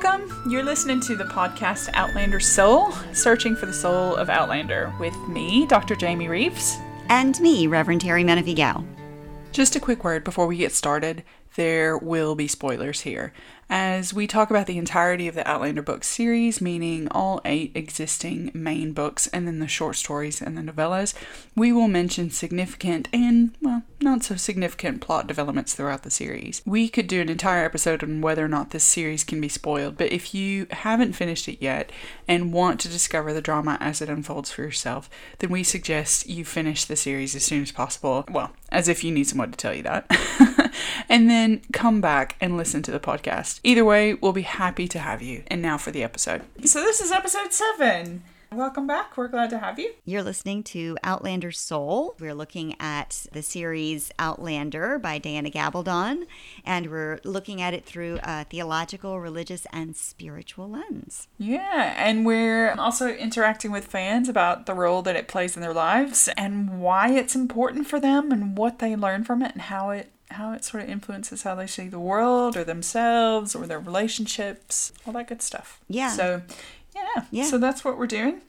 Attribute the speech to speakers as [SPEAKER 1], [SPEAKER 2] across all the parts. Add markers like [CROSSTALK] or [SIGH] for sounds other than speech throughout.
[SPEAKER 1] Welcome. You're listening to the podcast Outlander Soul, searching for the soul of Outlander, with me, Dr. Jamie Reeves.
[SPEAKER 2] And me, Reverend Terry Menefee
[SPEAKER 1] Just a quick word before we get started there will be spoilers here. As we talk about the entirety of the Outlander book series, meaning all eight existing main books and then the short stories and the novellas, we will mention significant and, well, not so significant plot developments throughout the series. We could do an entire episode on whether or not this series can be spoiled, but if you haven't finished it yet and want to discover the drama as it unfolds for yourself, then we suggest you finish the series as soon as possible. Well, as if you need someone to tell you that. [LAUGHS] and then come back and listen to the podcast. Either way, we'll be happy to have you. And now for the episode. So, this is episode seven. Welcome back. We're glad to have you.
[SPEAKER 2] You're listening to Outlander Soul. We're looking at the series Outlander by Diana Gabaldon, and we're looking at it through a theological, religious, and spiritual lens.
[SPEAKER 1] Yeah, and we're also interacting with fans about the role that it plays in their lives and why it's important for them and what they learn from it and how it how it sort of influences how they see the world or themselves or their relationships, all that good stuff.
[SPEAKER 2] Yeah.
[SPEAKER 1] So, yeah. yeah. So that's what we're doing.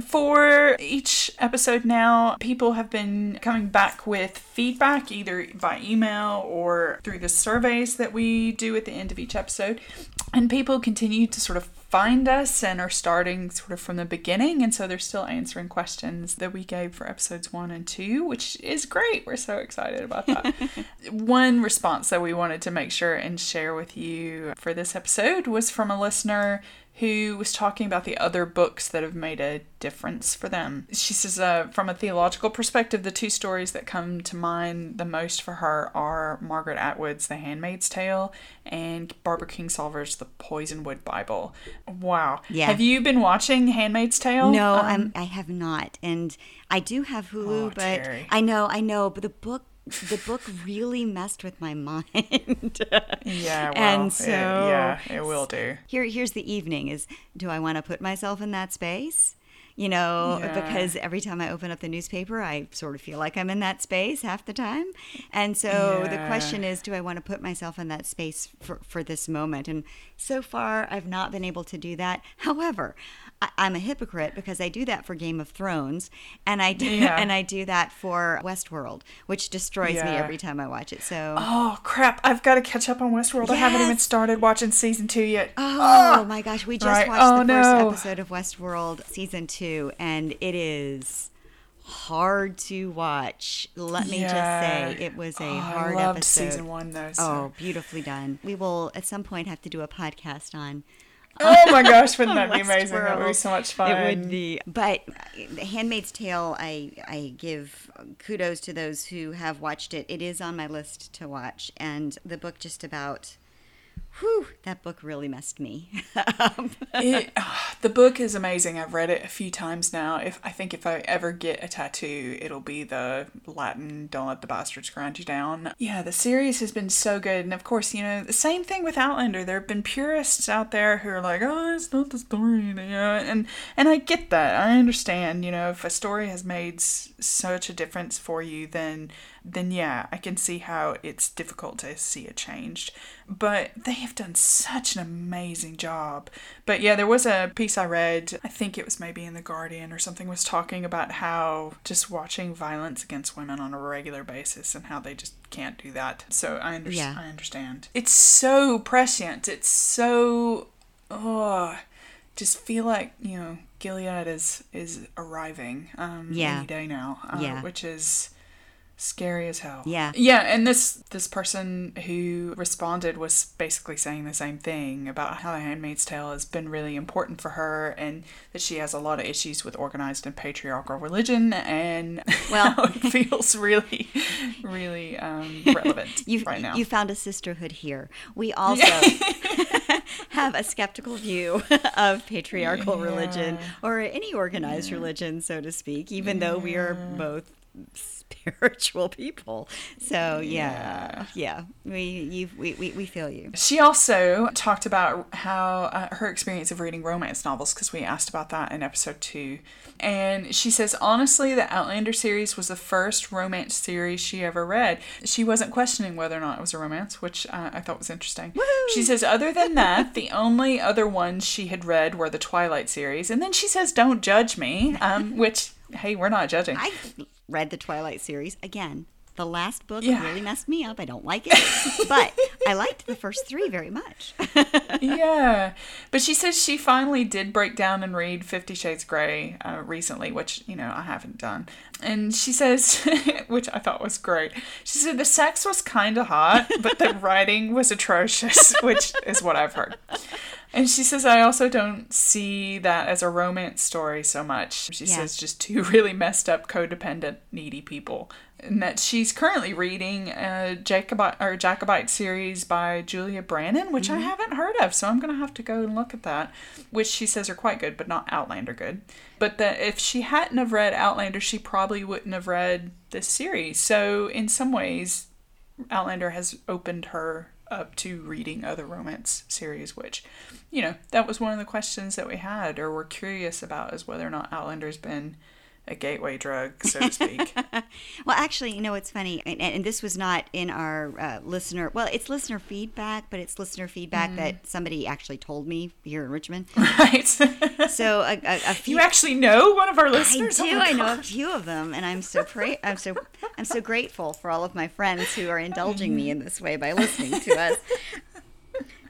[SPEAKER 1] For each episode now, people have been coming back with feedback either by email or through the surveys that we do at the end of each episode. And people continue to sort of find us and are starting sort of from the beginning. And so they're still answering questions that we gave for episodes one and two, which is great. We're so excited about that. [LAUGHS] One response that we wanted to make sure and share with you for this episode was from a listener who was talking about the other books that have made a difference for them. She says, uh, from a theological perspective, the two stories that come to mind the most for her are Margaret Atwood's The Handmaid's Tale and Barbara Kingsolver's The Poisonwood Bible. Wow.
[SPEAKER 2] Yeah.
[SPEAKER 1] Have you been watching Handmaid's Tale?
[SPEAKER 2] No, um, I'm, I have not. And I do have Hulu, oh, but Terry. I know, I know, but the book the book really messed with my [LAUGHS] mind.
[SPEAKER 1] yeah, well, and so it, yeah, it will do.
[SPEAKER 2] Here, here's the evening: is do I want to put myself in that space? You know, yeah. because every time I open up the newspaper, I sort of feel like I'm in that space half the time. And so yeah. the question is, do I want to put myself in that space for, for this moment? And so far, I've not been able to do that. However, I, am a hypocrite because I do that for Game of Thrones, and I do, yeah. and I do that for Westworld, which destroys yeah. me every time I watch it. So
[SPEAKER 1] oh crap, I've got to catch up on Westworld. Yes. I haven't even started watching season two yet.
[SPEAKER 2] Oh, oh. my gosh, we just right. watched oh, the first no. episode of Westworld season two, and it is hard to watch. Let me yeah. just say, it was a oh, hard
[SPEAKER 1] I loved
[SPEAKER 2] episode.
[SPEAKER 1] Season one, though. So.
[SPEAKER 2] Oh, beautifully done. We will at some point have to do a podcast on
[SPEAKER 1] oh my gosh, wouldn't [LAUGHS] that be amazing? That would be so much fun.
[SPEAKER 2] It would be. But uh, The Handmaid's Tale, I, I give kudos to those who have watched it. It is on my list to watch. And the book just about whew, that book really messed me [LAUGHS]
[SPEAKER 1] it, oh, [SIGHS] the book is amazing. I've read it a few times now. If I think if I ever get a tattoo, it'll be the Latin "Don't let the bastards grind you down." Yeah, the series has been so good, and of course, you know the same thing with Outlander. There have been purists out there who are like, "Oh, it's not the story," and and I get that. I understand. You know, if a story has made s- such a difference for you, then then yeah, I can see how it's difficult to see it changed. But they have done such an amazing job. But yeah, there was a piece I read, I think it was maybe in The Guardian or something, was talking about how just watching violence against women on a regular basis and how they just can't do that. So I, under- yeah. I understand. It's so prescient. It's so. Oh, just feel like, you know, Gilead is is arriving um, yeah. any day now, uh, yeah. which is scary as hell.
[SPEAKER 2] Yeah.
[SPEAKER 1] Yeah, and this this person who responded was basically saying the same thing about how the handmaid's tale has been really important for her and that she has a lot of issues with organized and patriarchal religion and well [LAUGHS] it feels really really um, relevant [LAUGHS]
[SPEAKER 2] you
[SPEAKER 1] right now.
[SPEAKER 2] You found a sisterhood here. We also [LAUGHS] have a skeptical view of patriarchal yeah. religion or any organized yeah. religion so to speak even yeah. though we are both spiritual people. So yeah, yeah, we you we, we, we feel you.
[SPEAKER 1] She also talked about how uh, her experience of reading romance novels because we asked about that in episode two, and she says honestly the Outlander series was the first romance series she ever read. She wasn't questioning whether or not it was a romance, which uh, I thought was interesting. Woo-hoo! She says other than that, the only other ones she had read were the Twilight series, and then she says don't judge me, um, which hey, we're not judging.
[SPEAKER 2] I read the Twilight series again. The last book yeah. really messed me up. I don't like it, but I liked the first three very much. [LAUGHS]
[SPEAKER 1] yeah, but she says she finally did break down and read Fifty Shades Grey uh, recently, which you know I haven't done. And she says, [LAUGHS] which I thought was great. She said the sex was kind of hot, but the [LAUGHS] writing was atrocious, which is what I've heard. And she says, I also don't see that as a romance story so much. She yeah. says, just two [LAUGHS] really messed up, codependent, needy people. And that she's currently reading a Jacobite or Jacobite series by Julia Brannan, which mm-hmm. I haven't heard of, so I'm gonna have to go and look at that. Which she says are quite good, but not Outlander good. But that if she hadn't have read Outlander, she probably wouldn't have read this series. So in some ways, Outlander has opened her up to reading other romance series, which, you know, that was one of the questions that we had or were curious about is whether or not Outlander's been a gateway drug, so to speak. [LAUGHS]
[SPEAKER 2] well, actually, you know, it's funny, and, and this was not in our uh, listener. Well, it's listener feedback, but it's listener feedback mm. that somebody actually told me here in Richmond. [LAUGHS]
[SPEAKER 1] Right. [LAUGHS]
[SPEAKER 2] so a, a, a few,
[SPEAKER 1] you actually know one of our listeners.
[SPEAKER 2] I do. Oh I know a few of them, and I'm so pra- I'm so I'm so grateful for all of my friends who are indulging me in this way by listening to us.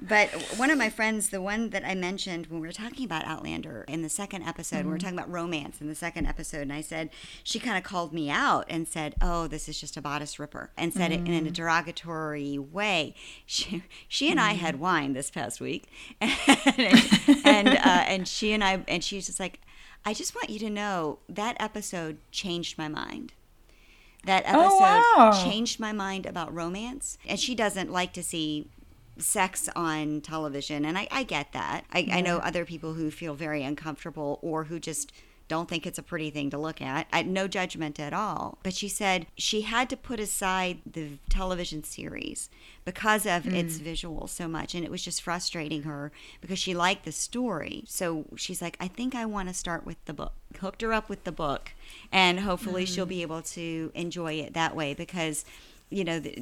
[SPEAKER 2] But one of my friends, the one that I mentioned when we were talking about Outlander in the second episode, mm-hmm. we were mm-hmm. talking about romance in the second episode, and I said, she kind of called me out and said, oh, this is just a bodice ripper, and said mm-hmm. it in a mm. derogatory way. [LAUGHS] She, she and mm-hmm. I had wine this past week, [LAUGHS] and and, uh, and she and I, and she's just like, I just want you to know that episode changed my mind that oh, episode oh, wow. changed my mind about romance. And she doesn't like to see sex on television. And I, I get that. I, yeah. I know other people who feel very uncomfortable or who just don't think it's a pretty thing to look at. I, no judgment at all. But she said she had to put aside the television series because of mm. its visuals so much. And it was just frustrating her because she liked the story. So she's like, I think I want to start with the book. Hooked her up with the book. And hopefully mm. she'll be able to enjoy it that way because you know, the,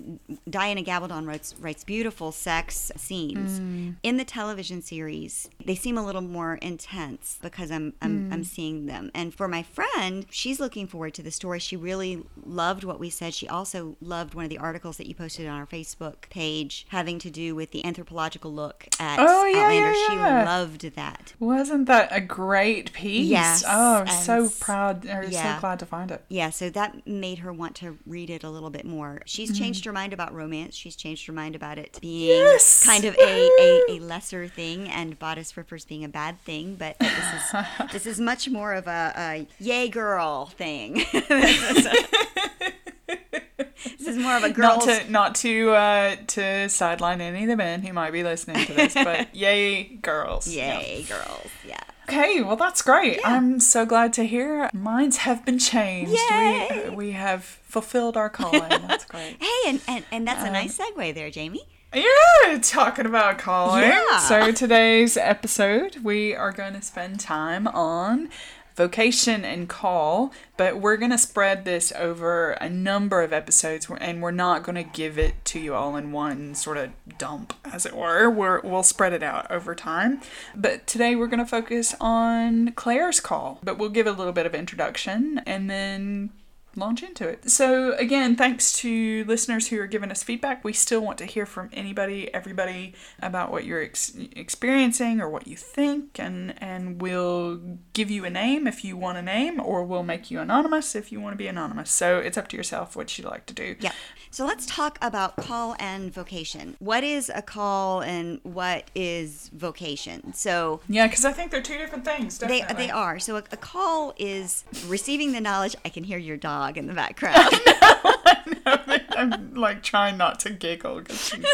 [SPEAKER 2] Diana Gabaldon writes, writes beautiful sex scenes. Mm. In the television series, they seem a little more intense because I'm, I'm, mm. I'm seeing them. And for my friend, she's looking forward to the story. She really loved what we said. She also loved one of the articles that you posted on our Facebook page having to do with the anthropological look at oh, yeah, Outlander. Yeah, yeah. She loved that.
[SPEAKER 1] Wasn't that a great piece?
[SPEAKER 2] Yes.
[SPEAKER 1] Oh, I'm so proud or so glad to find it.
[SPEAKER 2] Yeah, so that made her want to read it a little bit more. She she's mm-hmm. changed her mind about romance. She's changed her mind about it being yes! kind of a, a, a, lesser thing and bodice rippers being a bad thing. But this is [LAUGHS] this is much more of a, a yay girl thing. [LAUGHS] this is more of a girl.
[SPEAKER 1] Not to not to uh, to sideline any of the men who might be listening to this, but [LAUGHS] yay girls.
[SPEAKER 2] Yay yeah. girls. Yeah.
[SPEAKER 1] Okay, well that's great. Yeah. I'm so glad to hear minds have been changed.
[SPEAKER 2] Yay!
[SPEAKER 1] We, we have fulfilled our calling. [LAUGHS] That's great.
[SPEAKER 2] hey, and, and, and that's um, a nice segue there, Jamie.
[SPEAKER 1] Yeah, talking about calling. Yeah. So today's episode, we are going to spend time on vocation and call, but we're going to spread this over a number of episodes and we're not going to give it to you all in one sort of dump, as it were. We're, we'll spread it out over time. But today we're going to focus on Claire's call, but we'll give a little bit of introduction and then launch into it. So, again, thanks to listeners who are giving us feedback. We still want to hear from anybody, everybody about what you're ex- experiencing or what you think, and, and we'll give you a name if you want a name, or we'll make you anonymous if you want to be anonymous. So, it's up to yourself what you like to do.
[SPEAKER 2] Yeah. So, let's talk about call and vocation. What is a call and what is vocation? So,
[SPEAKER 1] yeah, because I think they're two different things.
[SPEAKER 2] Definitely. They, they are. So, a, a call is receiving the knowledge. I can hear your dog dog in the background. [LAUGHS] [LAUGHS]
[SPEAKER 1] I'm like trying not to giggle because she's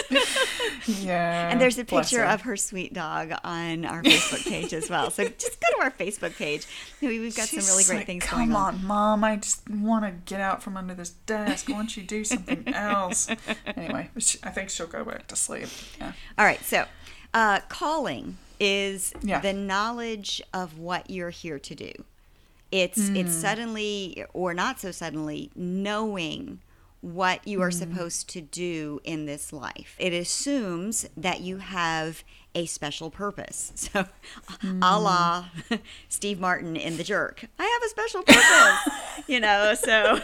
[SPEAKER 1] [LAUGHS] yeah.
[SPEAKER 2] And there's a picture
[SPEAKER 1] her.
[SPEAKER 2] of her sweet dog on our Facebook page as well. So just go to our Facebook page. We- We've got
[SPEAKER 1] She's
[SPEAKER 2] some really great
[SPEAKER 1] like,
[SPEAKER 2] things
[SPEAKER 1] Come
[SPEAKER 2] going on.
[SPEAKER 1] on, mom! I just want to get out from under this desk. Why don't you do something else? anyway, I think she'll go back to sleep. Yeah.
[SPEAKER 2] All right, so uh, calling is
[SPEAKER 1] Yeah.
[SPEAKER 2] the knowledge of what you're here to do. It's it's
[SPEAKER 1] Hmm.
[SPEAKER 2] suddenly or not so suddenly knowing what you are supposed to do in this life. It assumes that you have a special purpose. [LAUGHS] So,
[SPEAKER 1] Hmm.
[SPEAKER 2] a la [LAUGHS] Steve Martin in The Jerk, I have a special purpose. [LAUGHS] you know, so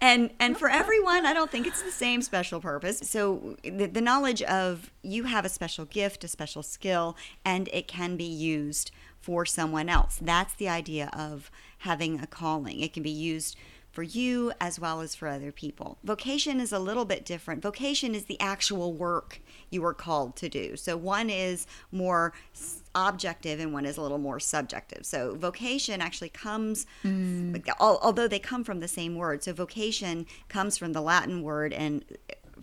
[SPEAKER 2] and and for everyone i don't think it's the same special purpose so the, the knowledge of you have a special gift a special skill and it can be used for someone else. That's the idea of having a calling. It can be used for you as well as for other people. Vocation is a little bit different. Vocation is the actual work you are called to do. So one is more objective and one is a little more subjective. So vocation actually comes mm. al- although they come from the same word. So vocation comes from the Latin word, and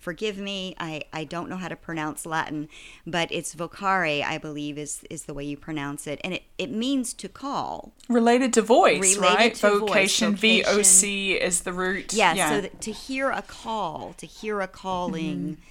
[SPEAKER 2] forgive me, I, I don't know how to pronounce Latin, but it's vocare, I believe, is is the way you pronounce it, and it, it means to call.
[SPEAKER 1] Related to voice,
[SPEAKER 2] Related
[SPEAKER 1] right?
[SPEAKER 2] to
[SPEAKER 1] Vocation, V. O C is the root.
[SPEAKER 2] Yeah,
[SPEAKER 1] yeah.
[SPEAKER 2] so to hear a call, to hear a calling. Mm-hmm.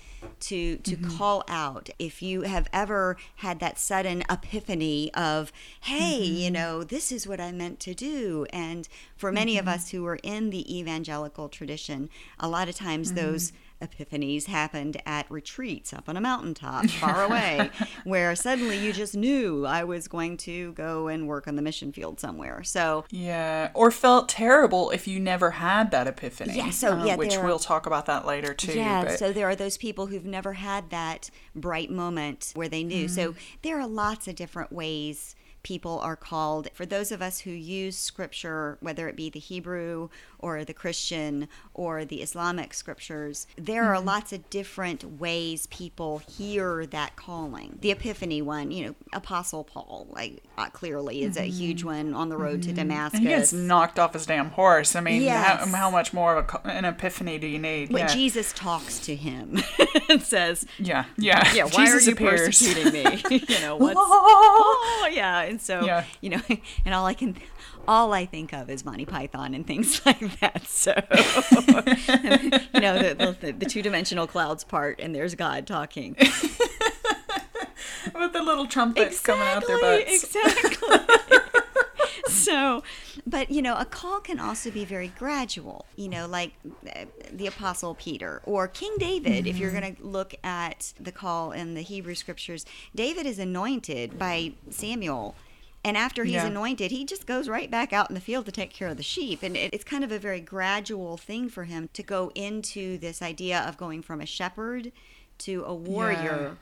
[SPEAKER 2] To, to mm-hmm. call out if you have ever had that sudden epiphany of hey mm-hmm. you know this is what i meant to do and for many of us who are in the evangelical tradition a lot of times those epiphanies happened at retreats up on a mountaintop far [LAUGHS] away where suddenly you just knew i was going to go and work on the mission field somewhere so
[SPEAKER 1] Yeah, or felt terrible if you never had that epiphany.
[SPEAKER 2] Yeah, so,
[SPEAKER 1] uh,
[SPEAKER 2] yeah,
[SPEAKER 1] which
[SPEAKER 2] are-
[SPEAKER 1] we'll talk about that later too.
[SPEAKER 2] Yeah,
[SPEAKER 1] but
[SPEAKER 2] so there are those people who've never had that bright moment where they knew. So
[SPEAKER 1] Mm-hmm.
[SPEAKER 2] there are lots of different ways people are called. For those of us who use scripture, whether it be the Hebrew or the Christian or the Islamic scriptures, there
[SPEAKER 1] Mm-hmm.
[SPEAKER 2] are lots of different ways people hear that calling. The Epiphany one, you know, Apostle Paul, like uh, clearly is a huge one on the road to Damascus.
[SPEAKER 1] Mm-hmm. he gets knocked off his damn horse. I mean,
[SPEAKER 2] Yes.
[SPEAKER 1] how, how much more of a, an epiphany do you need?
[SPEAKER 2] But
[SPEAKER 1] yeah.
[SPEAKER 2] Jesus talks to him [LAUGHS] and says,
[SPEAKER 1] yeah, yeah.
[SPEAKER 2] yeah, why
[SPEAKER 1] Jesus
[SPEAKER 2] are you
[SPEAKER 1] appears.
[SPEAKER 2] persecuting me? [LAUGHS] you know, what's
[SPEAKER 1] Oh, [LAUGHS]
[SPEAKER 2] oh yeah, and so
[SPEAKER 1] Yeah.
[SPEAKER 2] you know, and all I can, all I think of is Monty Python and things [LAUGHS] like that. So [LAUGHS] you know, the, the, the two dimensional clouds part, and there's God talking. [LAUGHS]
[SPEAKER 1] With the little trumpets coming out their butts.
[SPEAKER 2] Exactly. so, but you know, a call can also be very gradual. You know, like uh, the Apostle Peter or King David. If you're going to look at the call in the Hebrew scriptures, David is anointed by Samuel. And after he's
[SPEAKER 1] Yeah.
[SPEAKER 2] anointed, he just goes right back out in the field to take care of the sheep. And it, it's kind of a very gradual thing for him to go into this idea of going from a shepherd to a warrior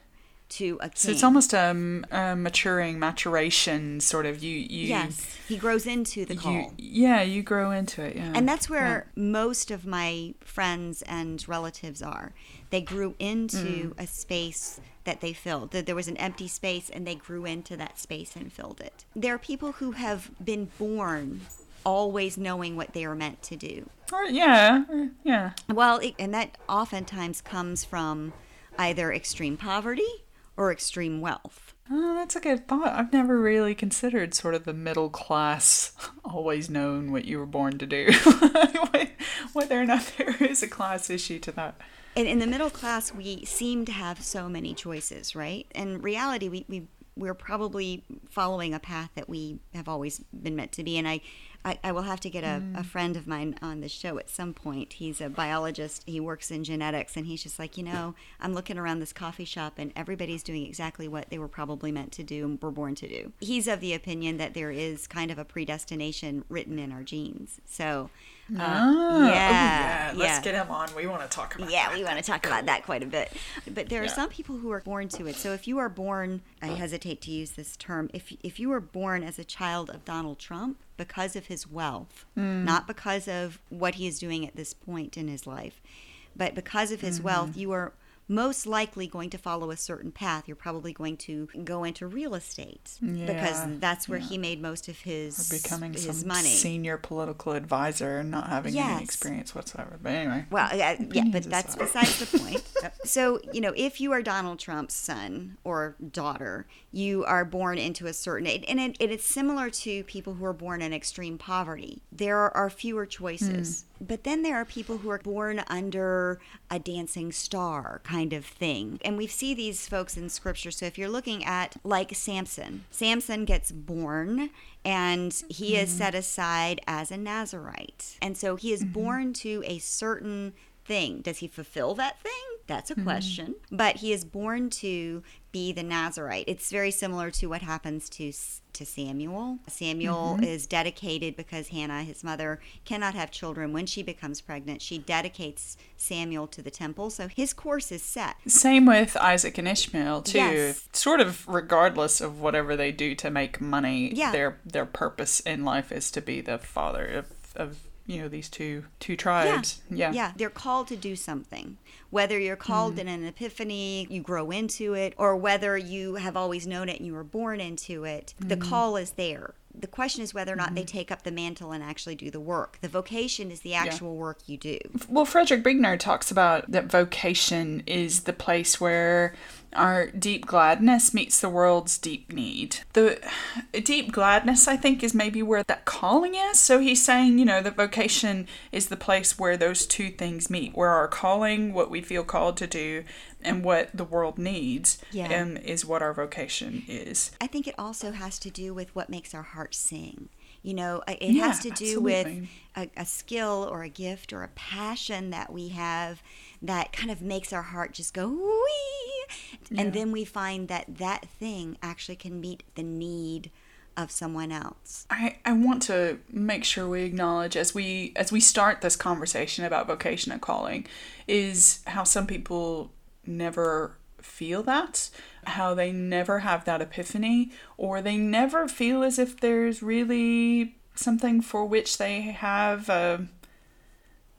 [SPEAKER 2] to a king.
[SPEAKER 1] So it's almost a maturing, maturation sort of. You, you,
[SPEAKER 2] yes, he grows into the call.
[SPEAKER 1] you, yeah, you grow into it. Yeah,
[SPEAKER 2] And that's where most of my friends and relatives are. They grew into
[SPEAKER 1] Mm.
[SPEAKER 2] a space that they filled. That There was an empty space and they grew into that space and filled it. There are people who have been born always knowing what they are meant to do.
[SPEAKER 1] Yeah, yeah.
[SPEAKER 2] Well, it, and that oftentimes comes from either extreme poverty or extreme wealth.
[SPEAKER 1] Oh, that's a good thought. I've never really considered sort of the middle class, [LAUGHS] always known what you were born to do. [LAUGHS] Whether or not [LAUGHS] there is a class issue to that.
[SPEAKER 2] And in the middle class, we seem to have so many choices, right? In reality, we, we we're probably following a path that we have always been meant to be. And I, I, I will have to get a, a mm. friend of mine on the show at some point. He's a biologist. He works in genetics, and he's just like, you know, I'm looking around this coffee shop, and everybody's doing exactly what they were probably meant to do and were born to do. He's of the opinion that there is kind of a predestination written in our genes. So. Uh,
[SPEAKER 1] Oh,
[SPEAKER 2] yeah,
[SPEAKER 1] Let's
[SPEAKER 2] yeah.
[SPEAKER 1] get him on. We want to talk about
[SPEAKER 2] Yeah,
[SPEAKER 1] that.
[SPEAKER 2] we want to talk about that quite a bit. But there are
[SPEAKER 1] Yeah.
[SPEAKER 2] some people who are born to it. So if you are born, I hesitate to use this term, if if you were born as a child of Donald Trump because of his wealth, not because of what he is doing at this point in his life, but because of his wealth, you are most likely going to follow a certain path. You're probably going to go into real estate
[SPEAKER 1] Yeah,
[SPEAKER 2] because that's where
[SPEAKER 1] yeah.
[SPEAKER 2] he made most of his
[SPEAKER 1] Becoming
[SPEAKER 2] his
[SPEAKER 1] some
[SPEAKER 2] money.
[SPEAKER 1] senior political advisor and not having
[SPEAKER 2] Yes.
[SPEAKER 1] any experience whatsoever. But anyway.
[SPEAKER 2] Well, uh, yeah, but that's
[SPEAKER 1] aside.
[SPEAKER 2] besides the [LAUGHS] point. so, you know, if you are Donald Trump's son or daughter, you are born into a certain, and it, it is similar to people who are born in extreme poverty. There are fewer choices. But then there are people who are born under a dancing star kind of thing. And we see these folks in scripture. So if you're looking at like Samson, Samson gets born and he is mm-hmm. set aside as a Nazarite. And so he is mm-hmm. born to a certain thing. Does he fulfill that thing? That's a mm-hmm. question. But he is born to be the Nazarite. It's very similar to what happens to to Samuel. Samuel mm-hmm. is dedicated because Hannah, his mother, cannot have children. When she becomes pregnant, she dedicates Samuel to the temple. So his course is set.
[SPEAKER 1] Same with Isaac and Ishmael too.
[SPEAKER 2] Yes.
[SPEAKER 1] Sort of regardless of whatever they do to make money,
[SPEAKER 2] Yeah.
[SPEAKER 1] their their purpose in life is to be the father of, of you know these two two tribes. Yeah.
[SPEAKER 2] Yeah, they're called to do something. Whether you're called
[SPEAKER 1] Mm.
[SPEAKER 2] in an epiphany, you grow into it, or whether you have always known it and you were born into it, the
[SPEAKER 1] Mm.
[SPEAKER 2] call is there. The question is whether or not they
[SPEAKER 1] Mm-hmm.
[SPEAKER 2] take up the mantle and actually do the work. The vocation is the actual work you do.
[SPEAKER 1] Well, Frederick Buechner talks about that vocation is the place where our deep gladness meets the world's deep need. The deep gladness, I think, is maybe where that calling is. So he's saying, you know, that vocation is the place where those two things meet, where our calling, what we feel called to do, and what the world needs,
[SPEAKER 2] Yeah.
[SPEAKER 1] um, is what our vocation is.
[SPEAKER 2] I think it also has to do with what makes our heart sing. You know, uh, it
[SPEAKER 1] Yeah,
[SPEAKER 2] has to do with a, a skill or a gift or a passion that we have that kind of makes our heart just go wee.
[SPEAKER 1] Yeah.
[SPEAKER 2] And then we find that that thing actually can meet the need of someone else.
[SPEAKER 1] I, I want to make sure we acknowledge as we as we start this conversation about vocation and calling is how some people never feel that how they never have that epiphany or they never feel as if there's really something for which they have a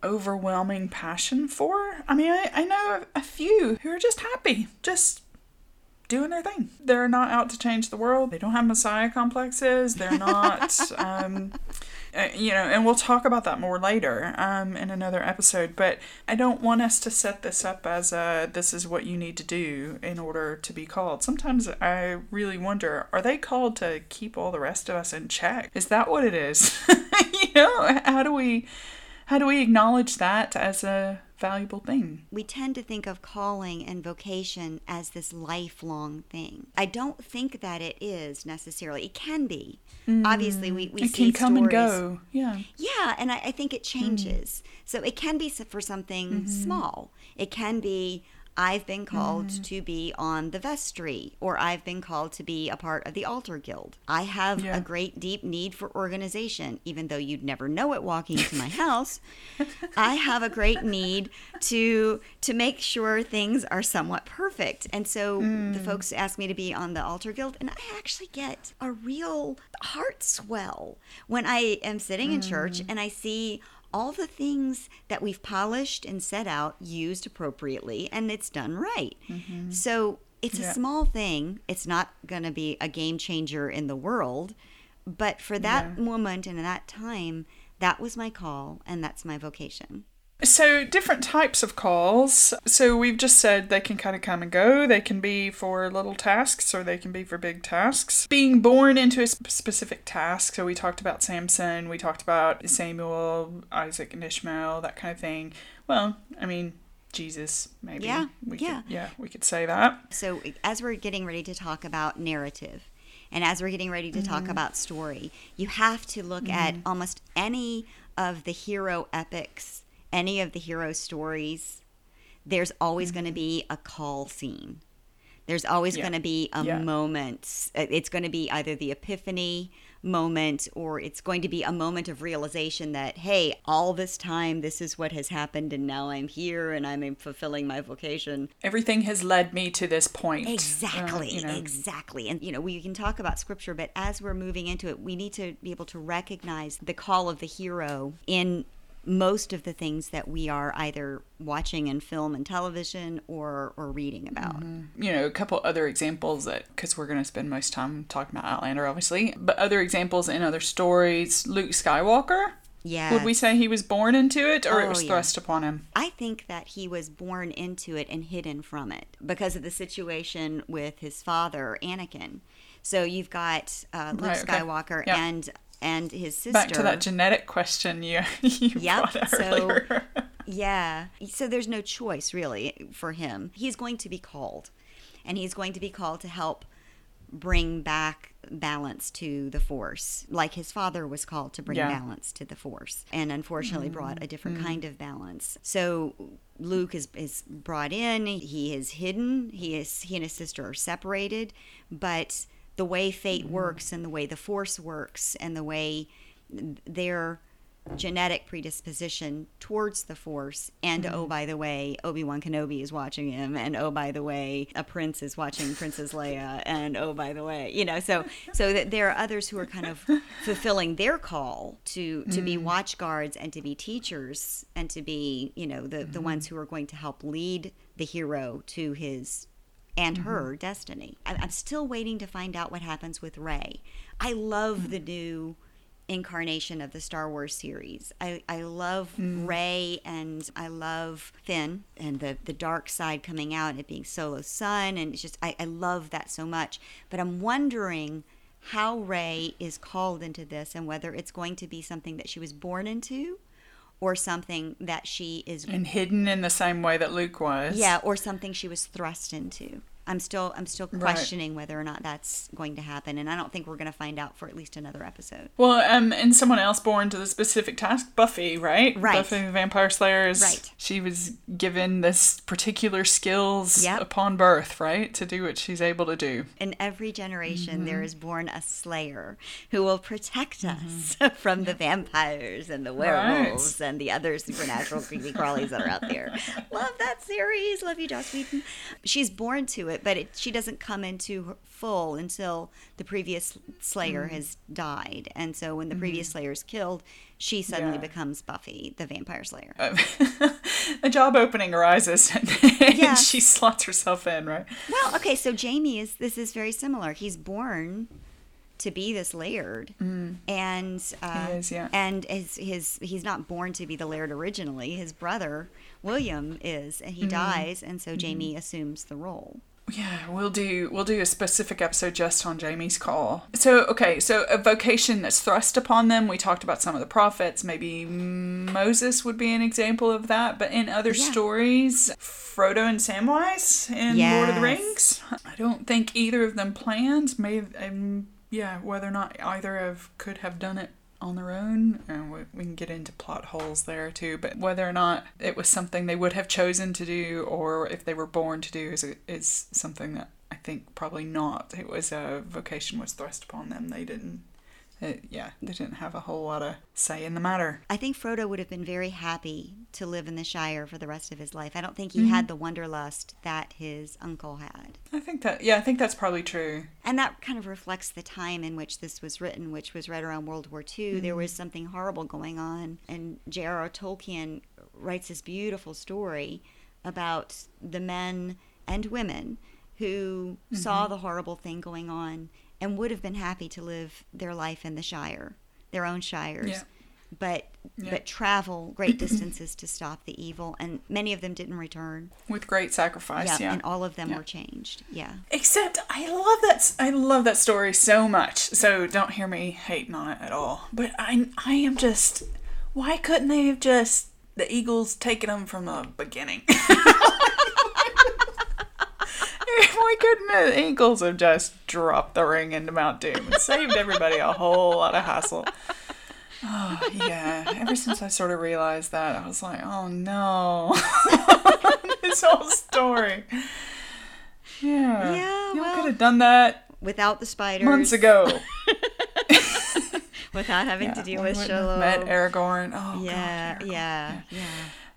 [SPEAKER 1] overwhelming passion for i mean i, I know a few who are just happy just doing their thing. They're not out to change the world. They don't have messiah complexes. They're not, [LAUGHS] um, uh, you know, and we'll talk about that more later um, in another episode. But I don't want us to set this up as a this is what you need to do in order to be called. Sometimes I really wonder are they called to keep all the rest of us in check? Is that what it is? [LAUGHS] you know, how do we. How do we acknowledge that as a valuable thing?
[SPEAKER 2] we tend to think of calling and vocation as this lifelong thing. I don't think that it is necessarily. It can be. Obviously, we, we
[SPEAKER 1] Mm. it
[SPEAKER 2] see
[SPEAKER 1] can come and
[SPEAKER 2] stories-
[SPEAKER 1] go. Yeah.
[SPEAKER 2] Yeah, and I, I think it changes. So it can be for something small. It can be I've been called mm. to be on the vestry, or I've been called to be a part of the altar guild. I have
[SPEAKER 1] Yeah.
[SPEAKER 2] a great deep need for organization, even though you'd never know it walking into my [LAUGHS] house. I have a great need to to make sure things are somewhat perfect. And so the mm. folks ask me to be on the altar guild and I actually get a real heart swell when I am sitting in church mm. and I see all the things that we've polished and set out used appropriately and it's done right. Mm-hmm. So it's
[SPEAKER 1] Yeah.
[SPEAKER 2] a small thing. It's not going to be a game changer in the world, but for that
[SPEAKER 1] Yeah.
[SPEAKER 2] moment and that time, that was my call and that's my vocation.
[SPEAKER 1] So, different types of calls. So, we've just said they can kind of come and go. They can be for little tasks or they can be for big tasks. Being born into a specific task. So, we talked about Samson, we talked about Samuel, Isaac, and Ishmael, that kind of thing. Well, I mean, Jesus, maybe.
[SPEAKER 2] Yeah,
[SPEAKER 1] We
[SPEAKER 2] yeah.
[SPEAKER 1] Could, yeah, we could say that.
[SPEAKER 2] So, as we're getting ready to talk about narrative, and as we're getting ready to talk mm-hmm. about story, you have to look mm-hmm. at almost any of the hero epics, any of the hero stories. There's always going to be a call scene. There's always
[SPEAKER 1] Yeah.
[SPEAKER 2] going to be a
[SPEAKER 1] Yeah.
[SPEAKER 2] moment. Uh, It's going to be either the epiphany moment or it's going to be a moment of realization that, hey, all this time, this is what has happened, and now I'm here and I'm fulfilling my vocation.
[SPEAKER 1] Everything has led me to this point. Uh,
[SPEAKER 2] Exactly,
[SPEAKER 1] you know.
[SPEAKER 2] exactly. And you know, we can talk about scripture, but as we're moving into it, we need to be able to recognize the call of the hero in most of the things that we are either watching in film and television or or reading about.
[SPEAKER 1] Mm-hmm. You know, a couple other examples that because we're going to spend most time talking about Outlander, obviously, but other examples in other stories. Luke Skywalker.
[SPEAKER 2] Yeah.
[SPEAKER 1] Would we say he was born into it or it
[SPEAKER 2] Oh,
[SPEAKER 1] was
[SPEAKER 2] yeah.
[SPEAKER 1] thrust upon him?
[SPEAKER 2] I think that he was born into it and hidden from it because of the situation with his father, Anakin. So you've got uh, Luke
[SPEAKER 1] Right, okay.
[SPEAKER 2] Skywalker
[SPEAKER 1] Yeah.
[SPEAKER 2] and and his sister.
[SPEAKER 1] Back to that genetic question you, [LAUGHS] you
[SPEAKER 2] Yep,
[SPEAKER 1] brought
[SPEAKER 2] so-
[SPEAKER 1] earlier.
[SPEAKER 2] Yeah. So there's no choice really for him. He's going to be called. And he's going to be called to help bring back balance to the force, like his father was called to bring
[SPEAKER 1] Yeah.
[SPEAKER 2] balance to the force, and unfortunately brought mm, a different mm. kind of balance. So Luke is, is brought in. He is hidden. He is he and his sister are separated, but the way fate mm-hmm. works and the way the force works and the way their genetic predisposition towards the force and oh mm-hmm. by the way obi-wan kenobi is watching him and oh by the way a prince is watching princess leia and oh by the way you know so so that there are others who are kind of fulfilling their call to to be mm-hmm. watch guards and to be teachers and to be you know the the ones who are going to help lead the hero to his and mm-hmm. her destiny. I- I'm still waiting to find out what happens with Rey. I love the mm-hmm. new incarnation of the Star Wars series. I, I love mm-hmm. Rey and I love Finn and the, the dark side coming out and it being Solo's son. And it's just, I, I love that so much. But I'm wondering how Rey is called into this and whether it's going to be something that she was born into or something that she is
[SPEAKER 1] and hidden in the same way that Luke was.
[SPEAKER 2] yeah, or something she was thrust into. I'm still I'm still
[SPEAKER 1] Right.
[SPEAKER 2] questioning whether or not that's going to happen, and I don't think we're going to find out for at least another episode.
[SPEAKER 1] Well, um, and someone else born to the specific task, Buffy, right?
[SPEAKER 2] Right.
[SPEAKER 1] Buffy the Vampire Slayer is.
[SPEAKER 2] Right.
[SPEAKER 1] She was given this particular skills
[SPEAKER 2] Yep.
[SPEAKER 1] upon birth, right, to do what she's able to do.
[SPEAKER 2] In every generation,
[SPEAKER 1] Mm-hmm.
[SPEAKER 2] there is born a slayer who will protect us [LAUGHS] from the vampires and the werewolves and the other supernatural creepy crawlies that are out there. [LAUGHS] Love that series. Love you, Joss Whedon. She's born to it, but it, she doesn't come into full until the previous slayer
[SPEAKER 1] Mm-hmm.
[SPEAKER 2] has died. And so when the mm-hmm. previous slayer is killed, she suddenly
[SPEAKER 1] Yeah.
[SPEAKER 2] becomes Buffy, the vampire slayer.
[SPEAKER 1] Uh, [LAUGHS] a job opening arises and, [LAUGHS]
[SPEAKER 2] Yeah.
[SPEAKER 1] she slots herself in, right?
[SPEAKER 2] Well, okay, so Jamie is this is very similar. He's born to be this laird, mm. and uh,
[SPEAKER 1] He is, yeah.
[SPEAKER 2] and his his he's not born to be the laird originally. His brother William is, and he mm-hmm. dies, and so Jamie mm-hmm. assumes the role.
[SPEAKER 1] Yeah, we'll do we'll do a specific episode just on Jamie's call. So okay, so a vocation that's thrust upon them. We talked about some of the prophets. Maybe Moses would be an example of that. But in other
[SPEAKER 2] Yeah.
[SPEAKER 1] stories, Frodo and Samwise in Lord of the Rings. I don't think either of them planned. Maybe um, yeah, whether or not either of could have done it on their own, and we, we can get into plot holes there too. But whether or not it was something they would have chosen to do, or if they were born to do, is is something that I think probably not. It was a vocation was thrust upon them. They didn't. It, yeah, they didn't have a whole lot of say in the matter.
[SPEAKER 2] I think Frodo would have been very happy to live in the Shire for the rest of his life. I don't think he mm-hmm. had the wanderlust that his uncle had.
[SPEAKER 1] I think that yeah, I think that's probably true.
[SPEAKER 2] And that kind of reflects the time in which this was written, which was right around World War II. There mm-hmm. was something horrible going on. And J.R.R. Tolkien writes this beautiful story about the men and women who saw mm-hmm. the horrible thing going on and would have been happy to live their life in the Shire, their own shires.
[SPEAKER 1] Yeah.
[SPEAKER 2] But
[SPEAKER 1] Yeah.
[SPEAKER 2] but travel great distances to stop the evil, and many of them didn't return.
[SPEAKER 1] With great sacrifice, yeah.
[SPEAKER 2] and all of them
[SPEAKER 1] Yeah.
[SPEAKER 2] were changed. Yeah.
[SPEAKER 1] Except I love that I love that story so much. So don't hear me hating on it at all. But I I am just why couldn't they have just the Eagles taken them from the beginning? [LAUGHS] why couldn't Eagles have just dropped the ring into Mount Doom and saved everybody a whole lot of hassle? Oh yeah. Ever since I sort of realized that, I was like, oh no. [LAUGHS] this whole story. Yeah.
[SPEAKER 2] Yeah,
[SPEAKER 1] You
[SPEAKER 2] well-
[SPEAKER 1] could have done that
[SPEAKER 2] Without the spiders,
[SPEAKER 1] months ago. [LAUGHS] [LAUGHS]
[SPEAKER 2] without having to deal with Shelob.
[SPEAKER 1] Met Aragorn. Oh,
[SPEAKER 2] yeah,
[SPEAKER 1] God, Aragorn.
[SPEAKER 2] Oh, yeah, yeah.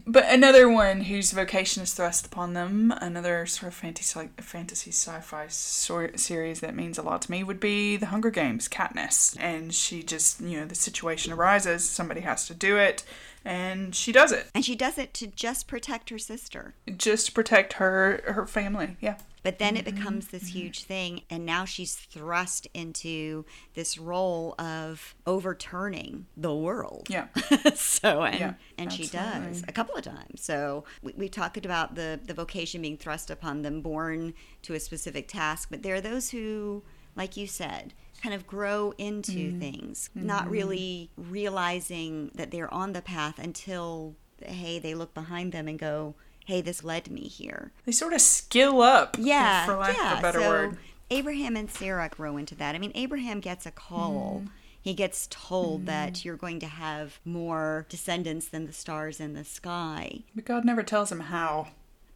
[SPEAKER 1] But another one whose vocation is thrust upon them, another sort of fantasy fantasy sci-fi sor- series that means a lot to me would be The Hunger Games, Katniss. And she just, you know, the situation arises, somebody has to do it. And she does it
[SPEAKER 2] And she does it to just protect her sister.
[SPEAKER 1] just to protect her her family. Yeah.
[SPEAKER 2] But then it mm-hmm. becomes this mm-hmm. huge thing, and now she's thrust into this role of overturning the world.
[SPEAKER 1] Yeah. [LAUGHS]
[SPEAKER 2] so and
[SPEAKER 1] Yeah,
[SPEAKER 2] and she does a couple of times. So we, we talked about the the vocation being thrust upon them, born to a specific task. But there are those who, like you said, kind of grow into
[SPEAKER 1] Mm-hmm.
[SPEAKER 2] things, not really realizing that they're on the path until hey they look behind them and go. Hey, this led me here.
[SPEAKER 1] They sort of skill up.
[SPEAKER 2] Yeah,
[SPEAKER 1] For lack
[SPEAKER 2] yeah.
[SPEAKER 1] of a better
[SPEAKER 2] so
[SPEAKER 1] word.
[SPEAKER 2] Abraham and Sarah grow into that. I mean, Abraham gets a call.
[SPEAKER 1] Mm-hmm.
[SPEAKER 2] He gets told that you're going to have more descendants than the stars in the sky.
[SPEAKER 1] But God never tells him how.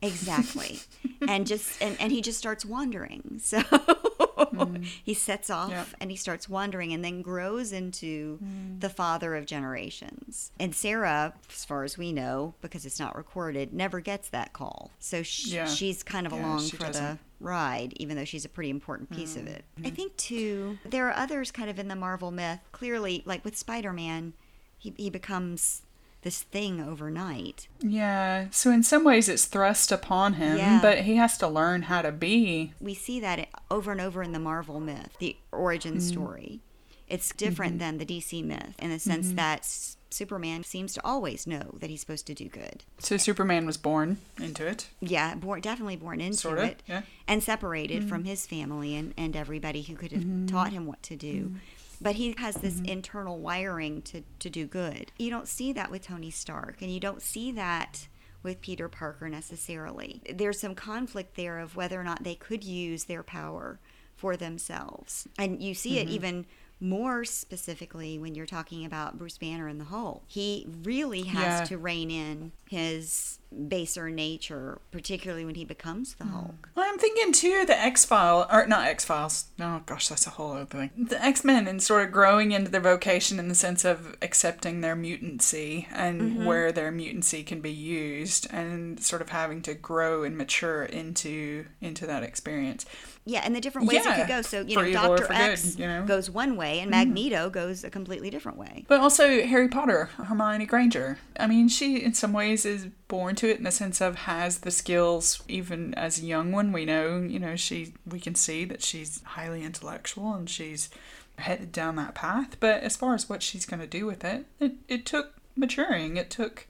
[SPEAKER 2] Exactly. [LAUGHS] and just and, and he just starts wandering. So [LAUGHS] [LAUGHS] he sets off
[SPEAKER 1] Mm. Yeah.
[SPEAKER 2] and he starts wandering and then grows into
[SPEAKER 1] Mm.
[SPEAKER 2] the father of generations. And Sarah, as far as we know, because it's not recorded, never gets that call. So sh-
[SPEAKER 1] Yeah.
[SPEAKER 2] she's kind of
[SPEAKER 1] Yeah,
[SPEAKER 2] along for the
[SPEAKER 1] doesn't.
[SPEAKER 2] ride, even though she's a pretty important piece of it.
[SPEAKER 1] Mm-hmm.
[SPEAKER 2] I think too, there are others kind of in the Marvel myth. Clearly, like with Spider-Man, he he becomes this thing overnight.
[SPEAKER 1] Yeah. So in some ways it's thrust upon him,
[SPEAKER 2] Yeah.
[SPEAKER 1] but he has to learn how to be.
[SPEAKER 2] We see that over and over in the Marvel myth, the origin
[SPEAKER 1] Mm-hmm.
[SPEAKER 2] story. It's different than the DC myth in the sense
[SPEAKER 1] Mm-hmm.
[SPEAKER 2] that Superman seems to always know that he's supposed to do good.
[SPEAKER 1] So Superman was born into it.
[SPEAKER 2] Yeah, born, definitely born into
[SPEAKER 1] Sorta,
[SPEAKER 2] it,
[SPEAKER 1] yeah.
[SPEAKER 2] and separated from his family and, and everybody who could have taught him what to do. But he has this mm-hmm. internal wiring to, to do good. You don't see that with Tony Stark, and you don't see that with Peter Parker necessarily. There's some conflict there of whether or not they could use their power for themselves. And you see it mm-hmm. even more specifically when you're talking about Bruce Banner and the Hulk. He really has
[SPEAKER 1] Yeah.
[SPEAKER 2] to rein in his baser nature, particularly when he becomes the Hulk.
[SPEAKER 1] Well, I'm thinking too the X File, or not X Files. Oh gosh, that's a whole other thing. The X Men and sort of growing into their vocation in the sense of accepting their mutancy and
[SPEAKER 2] Mm-hmm.
[SPEAKER 1] where their mutancy can be used, and sort of having to grow and mature into into that experience.
[SPEAKER 2] Yeah, and the different ways it could go. So, you know, Dr. X
[SPEAKER 1] good, you know? Mm-hmm.
[SPEAKER 2] goes one way and Magneto goes a completely different way.
[SPEAKER 1] But also Harry Potter, Hermione Granger. I mean, she in some ways is born to it in the sense of has the skills even as a young one. We know, you know, she we can see that she's highly intellectual and she's headed down that path. But as far as what she's going to do with it, it, it took maturing. It took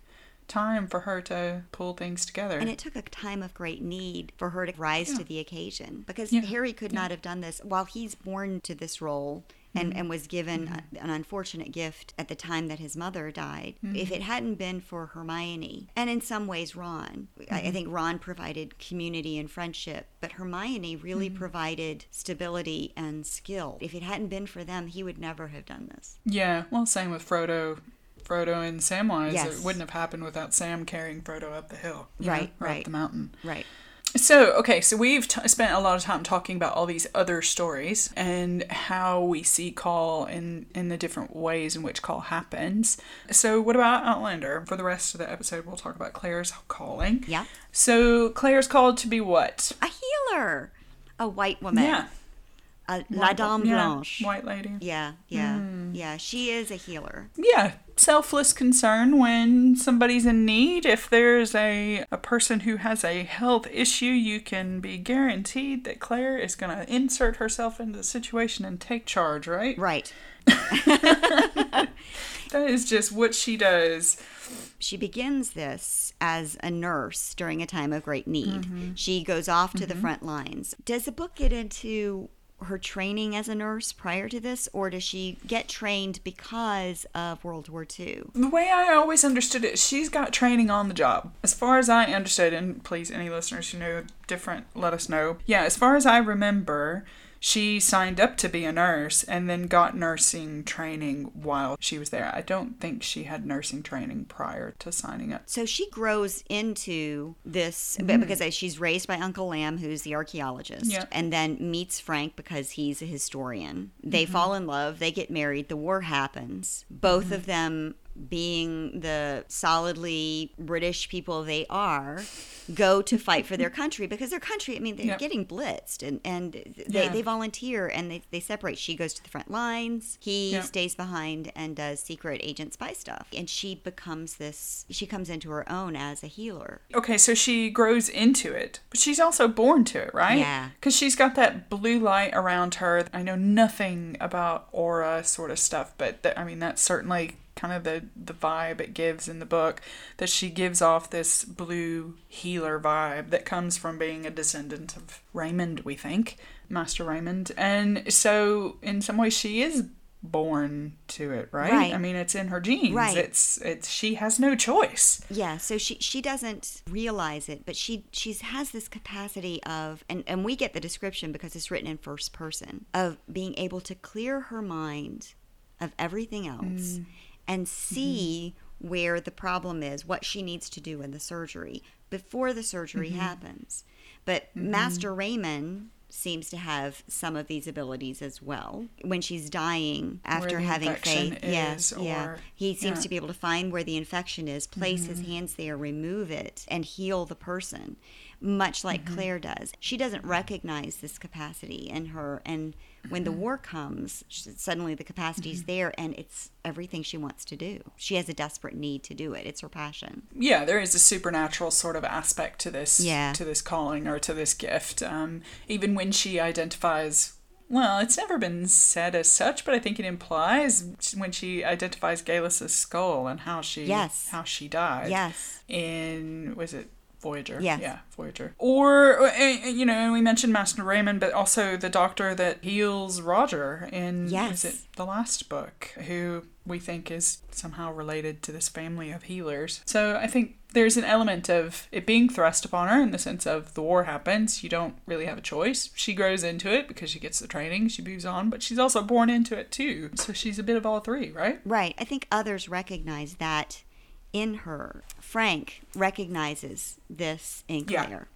[SPEAKER 1] time for her to pull things together.
[SPEAKER 2] And it took a time of great need for her to rise to the occasion because
[SPEAKER 1] Yeah.
[SPEAKER 2] Harry could not have done this while he's born to this role and,
[SPEAKER 1] Mm-hmm.
[SPEAKER 2] and was given a- an unfortunate gift at the time that his mother died.
[SPEAKER 1] Mm-hmm.
[SPEAKER 2] If it hadn't been for Hermione, and in some ways Ron, I,
[SPEAKER 1] Mm-hmm.
[SPEAKER 2] I think Ron provided community and friendship, but Hermione really
[SPEAKER 1] Mm-hmm.
[SPEAKER 2] provided stability and skill. If it hadn't been for them, he would never have done this.
[SPEAKER 1] yeah, well, same with Frodo. Frodo and Samwise.
[SPEAKER 2] Yes.
[SPEAKER 1] It wouldn't have happened without Sam carrying Frodo up the hill. know,
[SPEAKER 2] Right,
[SPEAKER 1] or
[SPEAKER 2] right.
[SPEAKER 1] Up the mountain.
[SPEAKER 2] Right.
[SPEAKER 1] So, okay, so we've t- spent a lot of time talking about all these other stories and how we see call in in the different ways in which call happens. So, what about Outlander? For the rest of the episode, we'll talk about Claire's calling.
[SPEAKER 2] Yeah.
[SPEAKER 1] So, Claire's called to be what?
[SPEAKER 2] A healer, a white woman,
[SPEAKER 1] Yeah.
[SPEAKER 2] a La Dame
[SPEAKER 1] yeah,
[SPEAKER 2] Blanche.
[SPEAKER 1] White lady.
[SPEAKER 2] Yeah, yeah,
[SPEAKER 1] Hmm.
[SPEAKER 2] yeah. She is a healer.
[SPEAKER 1] Yeah, selfless concern when somebody's in need. If there's a, a person who has a health issue, you can be guaranteed that Claire is going to insert herself into the situation and take charge, right?
[SPEAKER 2] Right. [LAUGHS]
[SPEAKER 1] That is just what she does.
[SPEAKER 2] She begins this as a nurse during a time of great need.
[SPEAKER 1] Mm-hmm.
[SPEAKER 2] She goes off to the front lines. Does the book get into her training as a nurse prior to this, or does she get trained because of World War II?
[SPEAKER 1] The way I always understood it, she's got training on the job. As far as I understood, and please, any listeners who know different, let us know. Yeah, as far as I remember, she signed up to be a nurse and then got nursing training while she was there. I don't think she had nursing training prior to signing up.
[SPEAKER 2] So she grows into this
[SPEAKER 1] Mm-hmm.
[SPEAKER 2] because she's raised by Uncle Lamb, who's the archaeologist,
[SPEAKER 1] Yeah.
[SPEAKER 2] and then meets Frank because he's a historian. They
[SPEAKER 1] Mm-hmm.
[SPEAKER 2] fall in love, they get married, the war happens. Both of them being the solidly British people they are, go to fight for their country because their country, I mean, they're
[SPEAKER 1] Yep.
[SPEAKER 2] getting blitzed and, and they,
[SPEAKER 1] Yeah.
[SPEAKER 2] they volunteer and they, they separate. She goes to the front lines, he
[SPEAKER 1] Yep.
[SPEAKER 2] stays behind and does secret agent spy stuff. And she becomes this, she comes into her own as a healer.
[SPEAKER 1] Okay, so she grows into it, but she's also born to it, right?
[SPEAKER 2] Yeah.
[SPEAKER 1] Because she's got that blue light around her. I know nothing about aura sort of stuff, but th- I mean, that's certainly kind of the, the vibe it gives in the book that she gives off this blue healer vibe that comes from being a descendant of Raymond, we think, Master Raymond. And so, in some ways, she is born to it, right?
[SPEAKER 2] Right.
[SPEAKER 1] I mean, it's in her genes.
[SPEAKER 2] Right.
[SPEAKER 1] It's it's she has no choice.
[SPEAKER 2] Yeah, so she she doesn't realize it, but she she's has this capacity of and and we get the description because it's written in first person of being able to clear her mind of everything else mm. And see where the problem is, what she needs to do in the surgery before the surgery happens. But Master Raymond seems to have some of these abilities as well. When she's dying after having faith, yes,
[SPEAKER 1] is,
[SPEAKER 2] yeah, he seems
[SPEAKER 1] yeah. Mm-hmm.
[SPEAKER 2] to be able to find where the infection is, place his hands there, remove it, and heal the person, much like
[SPEAKER 1] Mm-hmm.
[SPEAKER 2] Claire does. She doesn't recognize this capacity in her, and when
[SPEAKER 1] Mm-hmm.
[SPEAKER 2] the war comes, suddenly the capacity's there, and it's everything she wants to do. She has a desperate need to do it. It's her passion.
[SPEAKER 1] yeah, there is a supernatural sort of aspect to this
[SPEAKER 2] Yeah.
[SPEAKER 1] to this calling or to this gift. Um, even when she identifies well, it's never been said as such, but I think it implies when she identifies Geillis's skull and how she
[SPEAKER 2] Yes.
[SPEAKER 1] how she died.
[SPEAKER 2] Yes.
[SPEAKER 1] In was it Voyager?
[SPEAKER 2] Yes.
[SPEAKER 1] Yeah, Voyager. Or uh, you know, we mentioned Master Raymond, but also the doctor that heals Roger in
[SPEAKER 2] Yes.
[SPEAKER 1] is it the last book, who we think is somehow related to this family of healers. So I think there's an element of it being thrust upon her in the sense of the war happens, you don't really have a choice. She grows into it because she gets the training, she moves on, but she's also born into it too. So she's a bit of all three, right?
[SPEAKER 2] Right. I think others recognize that in her. Frank recognizes this in
[SPEAKER 1] Yeah.
[SPEAKER 2] Claire.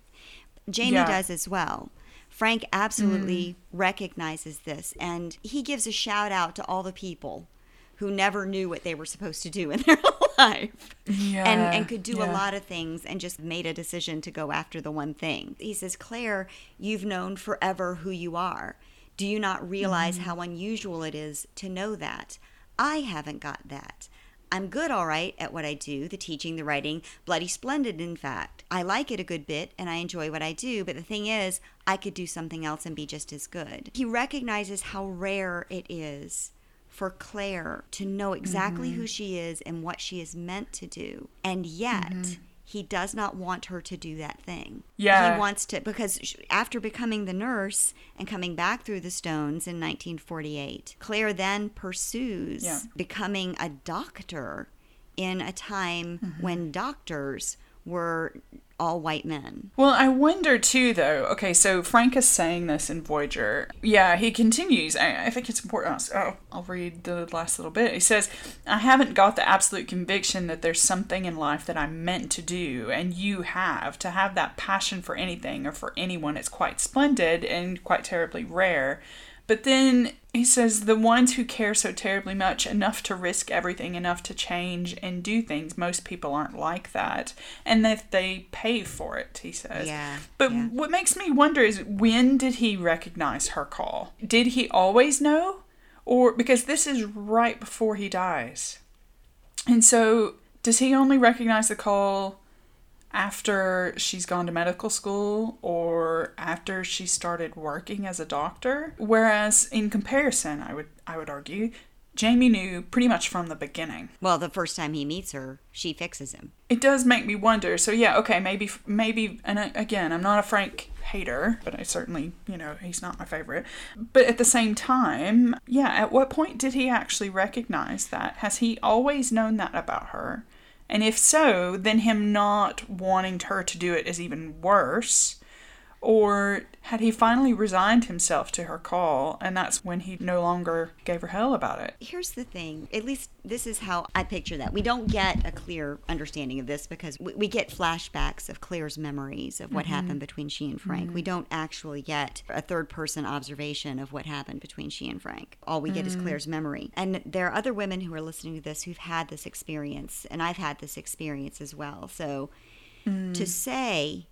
[SPEAKER 2] Jamie
[SPEAKER 1] Yeah.
[SPEAKER 2] does as well. Frank absolutely recognizes this and he gives a shout out to all the people who never knew what they were supposed to do in [LAUGHS] their life
[SPEAKER 1] Yeah.
[SPEAKER 2] and, and could do a lot of things and just made a decision to go after the one thing. He says, Claire, you've known forever who you are. Do you not realize
[SPEAKER 1] Mm-hmm.
[SPEAKER 2] how unusual it is to know that? I haven't got that. I'm good, all right, at what I do the teaching, the writing, bloody splendid, in fact. I like it a good bit and I enjoy what I do, but the thing is, I could do something else and be just as good. He recognizes how rare it is for Claire to know exactly
[SPEAKER 1] Mm-hmm.
[SPEAKER 2] who she is and what she is meant to do. And yet, he does not want her to do that thing.
[SPEAKER 1] Yeah.
[SPEAKER 2] He wants to, because after becoming the nurse and coming back through the stones in 1948, Claire then pursues
[SPEAKER 1] Yeah.
[SPEAKER 2] becoming a doctor in a time
[SPEAKER 1] Mm-hmm.
[SPEAKER 2] when doctors were all white men.
[SPEAKER 1] Well, I wonder too, though. Okay, so Frank is saying this in Voyager. Yeah, he continues. I, I think it's important. Oh, I'll read the last little bit. He says, I haven't got the absolute conviction that there's something in life that I'm meant to do, and you have. To have that passion for anything or for anyone is quite splendid and quite terribly rare. But then he says the ones who care so terribly much, enough to risk everything, enough to change and do things, most people aren't like that. And that they pay for it, he says.
[SPEAKER 2] Yeah,
[SPEAKER 1] But
[SPEAKER 2] yeah.
[SPEAKER 1] what makes me wonder is when did he recognize her call? Did he always know? Or because this is right before he dies. And so does he only recognize the call after she's gone to medical school or after she started working as a doctor. Whereas in comparison i would i would argue jamie knew pretty much from the beginning.
[SPEAKER 2] Well, the first time he meets her, she fixes him.
[SPEAKER 1] it does make me wonder. So yeah okay maybe maybe and I, again i'm not a frank hater but i certainly you know he's not my favorite. But at the same time yeah at what point did he actually recognize that? Has he always known that about her and if so then him not wanting her to do it is even worse Or had he finally resigned himself to her call and that's when he no longer gave her hell about it?
[SPEAKER 2] Here's the thing at least this is how I picture that. We don't get a clear understanding of this because we, we get flashbacks of Claire's memories of what mm-hmm. happened between she and Frank. Mm-hmm. We don't actually get a third person observation of what happened between she and Frank. All we get mm-hmm. is Claire's memory. And there are other women who are listening to this who've had this experience, and I've had this experience as well. So mm. to say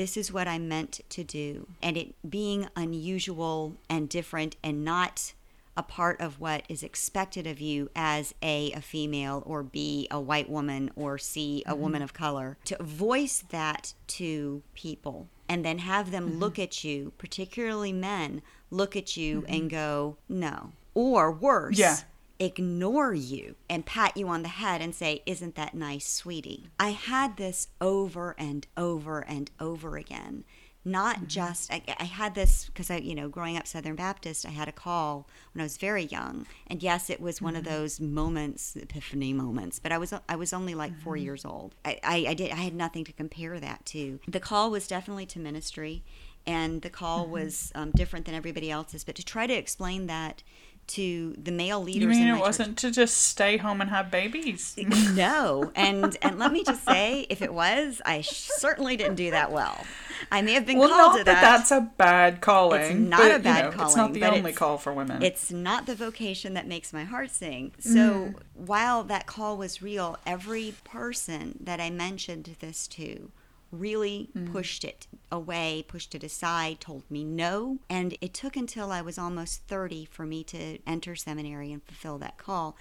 [SPEAKER 2] this is what I meant to do. And it being unusual and different and not a part of what is expected of you as A, a female, or B, a white woman, or C, a mm-hmm. woman of color, to voice that to people and then have them mm-hmm. look at you, particularly men, look at you mm-hmm. and go, no. Or worse, yeah ignore you and pat you on the head and say, Isn't that nice, sweetie? I had this over and over and over again. Not mm-hmm. just, I, I, had this because I, you know, growing up Southern Baptist, I had a call when I was very young. And yes, it was mm-hmm. one of mm-hmm. those moments, epiphany moments, but I was, I was only like mm-hmm. four years old. I, I, I, did, I had nothing to compare that to. The call was definitely to ministry and the call mm-hmm. was um, different than everybody else's. But to try to explain that to the male leaders.
[SPEAKER 1] You mean it wasn't church. to just stay home and have babies?
[SPEAKER 2] no, and and let me just say, [LAUGHS] if it was, I certainly didn't do that well. I may have been
[SPEAKER 1] well,
[SPEAKER 2] called to
[SPEAKER 1] that. That's a bad calling.
[SPEAKER 2] It's not but, a bad you know,
[SPEAKER 1] calling. It's not the only call for women.
[SPEAKER 2] It's not the vocation that makes my heart sing. So mm. while that call was real, every person that I mentioned this to really mm. pushed it away, pushed it aside, told me no. And it took until I was almost 30 for me to enter seminary and fulfill that call.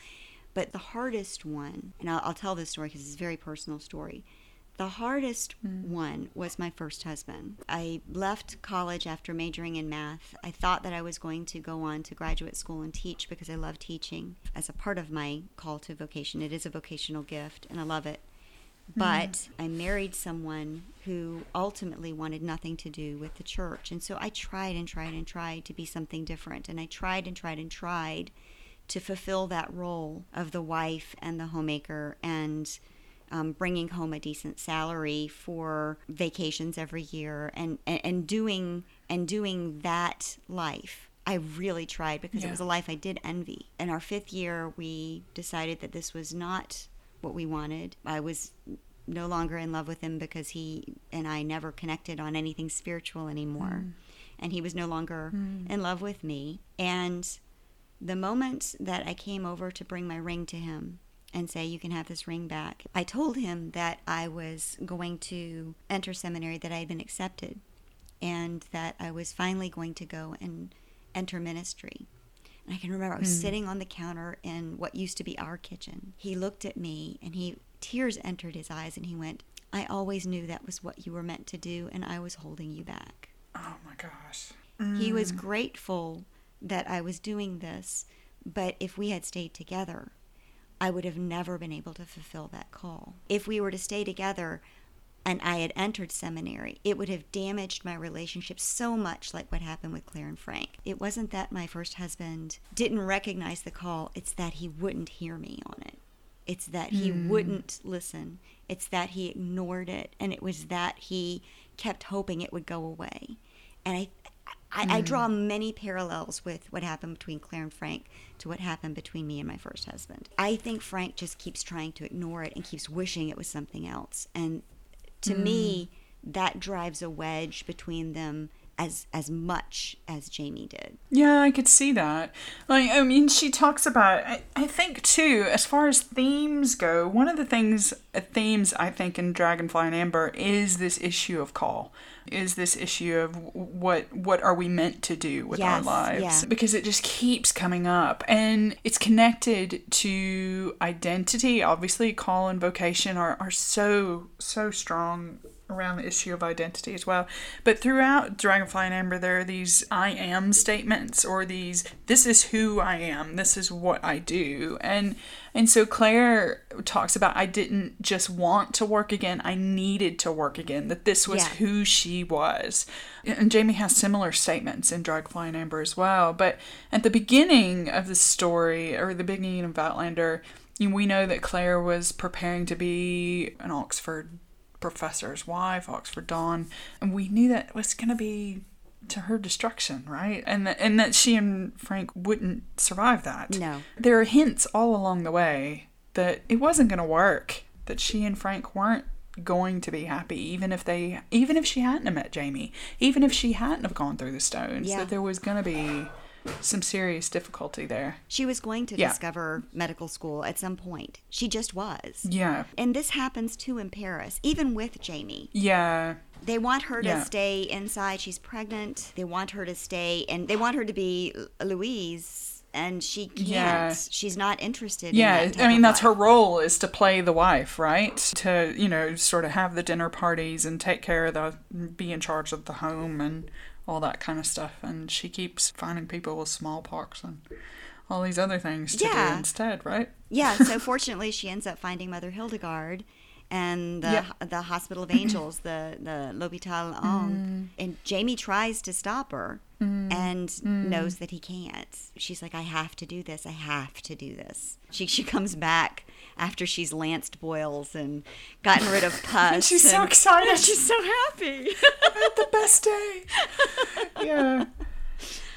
[SPEAKER 2] But the hardest one, and I'll, I'll tell this story because it's a very personal story. The hardest mm. one was my first husband. I left college after majoring in math. I thought that I was going to go on to graduate school and teach because I love teaching as a part of my call to vocation. It is a vocational gift, and I love it. But mm. I married someone who ultimately wanted nothing to do with the church. And so I tried and tried and tried to be something different. And I tried and tried and tried to fulfill that role of the wife and the homemaker and um, bringing home a decent salary for vacations every year and, and, and doing and doing that life. I really tried because yeah. it was a life I did envy. In our fifth year, we decided that this was not what we wanted. I was no longer in love with him because he and I never connected on anything spiritual anymore. Mm. And he was no longer mm. in love with me. And the moment that I came over to bring my ring to him and say, You can have this ring back, I told him that I was going to enter seminary, that I had been accepted, and that I was finally going to go and enter ministry. And I can remember I was mm. sitting on the counter in what used to be our kitchen. He looked at me and he tears entered his eyes and he went, I always knew that was what you were meant to do and I was holding you back.
[SPEAKER 1] Oh my gosh.
[SPEAKER 2] Mm. He was grateful that I was doing this, but if we had stayed together, I would have never been able to fulfill that call. If we were to stay together, and I had entered seminary, it would have damaged my relationship so much, like what happened with Claire and Frank. It wasn't that my first husband didn't recognize the call, it's that he wouldn't hear me on it. It's that he mm. wouldn't listen. It's that he ignored it. And it was that he kept hoping it would go away. And I, I, mm. I, draw hmm. many parallels with what happened between Claire and Frank to what happened between me and my first husband. I think Frank just keeps trying to ignore it and keeps wishing it was something else. And to mm. me, that drives a wedge between them as as much as Jamie did.
[SPEAKER 1] Yeah, I could see that. Like, I mean, she talks about. I, I think too, as far as themes go, one of the things uh, themes I think in Dragonfly in Amber is this issue of call. Is this issue of what what are we meant to do with yes, our lives? Yeah. Because it just keeps coming up, and it's connected to identity. Obviously, call and vocation are are so so strong around the issue of identity as well. But throughout Dragonfly in Amber, there are these I am statements or these this is who I am, this is what I do. And and so Claire talks about I didn't just want to work again, I needed to work again, that this was yeah. who she was. And Jamie has similar statements in Dragonfly in Amber as well. But at the beginning of the story, or the beginning of Outlander, we know that Claire was preparing to be an Oxford professor's wife, Oxford Don, and we knew that was going to be to her destruction, right? And that, and that she and Frank wouldn't survive that.
[SPEAKER 2] No.
[SPEAKER 1] There are hints all along the way that it wasn't going to work, that she and Frank weren't going to be happy even if they even if she hadn't have met Jamie, even if she hadn't have gone through the stones,
[SPEAKER 2] Yeah.
[SPEAKER 1] that there was going to be some serious difficulty there.
[SPEAKER 2] She was going to
[SPEAKER 1] Yeah.
[SPEAKER 2] discover medical school at some point. She just was.
[SPEAKER 1] Yeah.
[SPEAKER 2] And this happens too in Paris, even with Jamie.
[SPEAKER 1] Yeah.
[SPEAKER 2] They want her to
[SPEAKER 1] Yeah.
[SPEAKER 2] stay inside. She's pregnant. They want her to stay, and they want her to be Louise, and she can't.
[SPEAKER 1] Yeah.
[SPEAKER 2] She's not interested.
[SPEAKER 1] Yeah,
[SPEAKER 2] in
[SPEAKER 1] I mean that's her role is to play the wife, right? To you know, sort of have the dinner parties and take care of the, be in charge of the home and all that kind of stuff. And she keeps finding people with smallpox and all these other things to
[SPEAKER 2] Yeah.
[SPEAKER 1] do instead, right?
[SPEAKER 2] Yeah. So [LAUGHS] fortunately, she ends up finding Mother Hildegard. And the,
[SPEAKER 1] Yeah.
[SPEAKER 2] the Hospital of [CLEARS THROAT] Angels, the the L'Hôpital
[SPEAKER 1] Mm.
[SPEAKER 2] And Jamie tries to stop her, and
[SPEAKER 1] Mm.
[SPEAKER 2] knows that he can't. She's like, "I have to do this. I have to do this." She she comes back after she's lanced boils and gotten rid of [LAUGHS] pus.
[SPEAKER 1] she's so excited. [LAUGHS]
[SPEAKER 2] She's so happy.
[SPEAKER 1] I had the best day. [LAUGHS] yeah.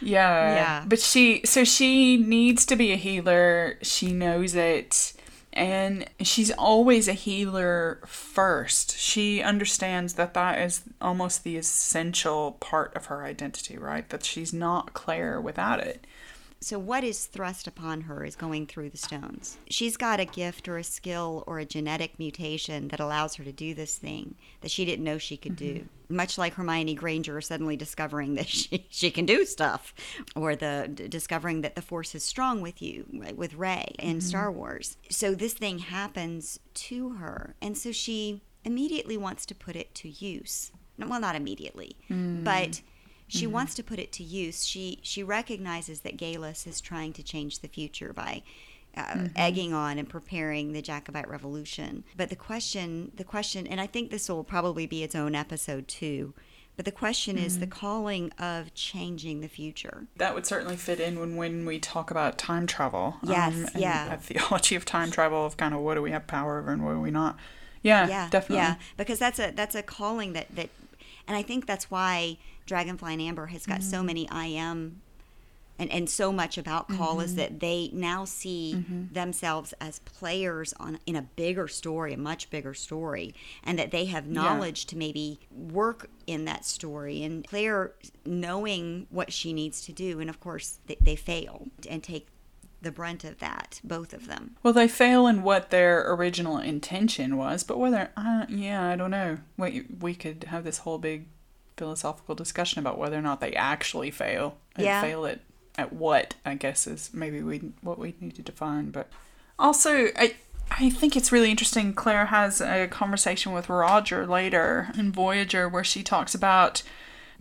[SPEAKER 1] Yeah.
[SPEAKER 2] Yeah.
[SPEAKER 1] But she, so she needs to be a healer. She knows it. And she's always a healer first. She understands that that is almost the essential part of her identity, right? That she's not Claire without it.
[SPEAKER 2] So, what is thrust upon her is going through the stones. She's got a gift or a skill or a genetic mutation that allows her to do this thing that she didn't know she could do. Mm-hmm. Much like Hermione Granger suddenly discovering that [LAUGHS] she, she can do stuff, or the d- discovering that the Force is strong with you, right, with Rey in mm-hmm. Star Wars. So, this thing happens to her. And so she immediately wants to put it to use. Well, not immediately, mm. but she mm-hmm. wants to put it to use. She she recognizes that Geillis is trying to change the future by uh, mm-hmm. egging on and preparing the Jacobite Revolution. But the question, the question, and I think this will probably be its own episode too. But the question is the mm-hmm. calling of changing the future.
[SPEAKER 1] That would certainly fit in when, when we talk about time travel.
[SPEAKER 2] Um, yes,
[SPEAKER 1] and
[SPEAKER 2] yeah.
[SPEAKER 1] Theology of time travel of kind of what do we have power over and what do we not. Yeah,
[SPEAKER 2] yeah,
[SPEAKER 1] definitely.
[SPEAKER 2] Yeah, because that's a that's a calling that that, and I think that's why Dragonfly in Amber has got
[SPEAKER 1] Mm-hmm.
[SPEAKER 2] so many I am, and and so much about call
[SPEAKER 1] Mm-hmm.
[SPEAKER 2] is that they now see themselves as players on in a bigger story, a much bigger story, and that they have knowledge to maybe work in that story. And Claire knowing what she needs to do, and of course they, they fail and take the brunt of that, both of them.
[SPEAKER 1] Well, they fail in what their original intention was, but whether, uh, yeah, I don't know. We, we could have this whole big philosophical discussion about whether or not they actually fail. And
[SPEAKER 2] Yeah.
[SPEAKER 1] fail it at what, I guess, is maybe we what we need to define. But also, I, I think it's really interesting. Claire has a conversation with Roger later in Voyager where she talks about.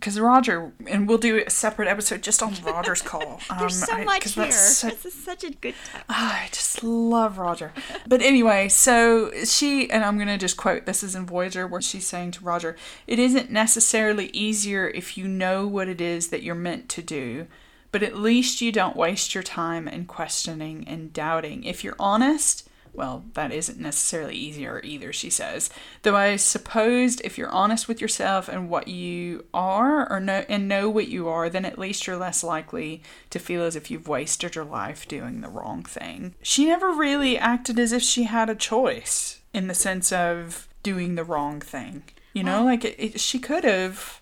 [SPEAKER 1] Because Roger, and we'll do a separate episode just on [LAUGHS] Roger's call.
[SPEAKER 2] There's
[SPEAKER 1] Um,
[SPEAKER 2] so
[SPEAKER 1] I-
[SPEAKER 2] much here.
[SPEAKER 1] so-
[SPEAKER 2] this is such a good time.
[SPEAKER 1] Ah, I just love Roger. But anyway, so she, and I'm going to just quote this is in Voyager, where she's saying to Roger, It isn't necessarily easier if you know what it is that you're meant to do, but at least you don't waste your time in questioning and doubting. If you're honest, well, that isn't necessarily easier either, she says. Though I supposed if you're honest with yourself and what you are or know and know what you are, then at least you're less likely to feel as if you've wasted your life doing the wrong thing. She never really acted as if she had a choice in the sense of doing the wrong thing. You know, like it, it, she could have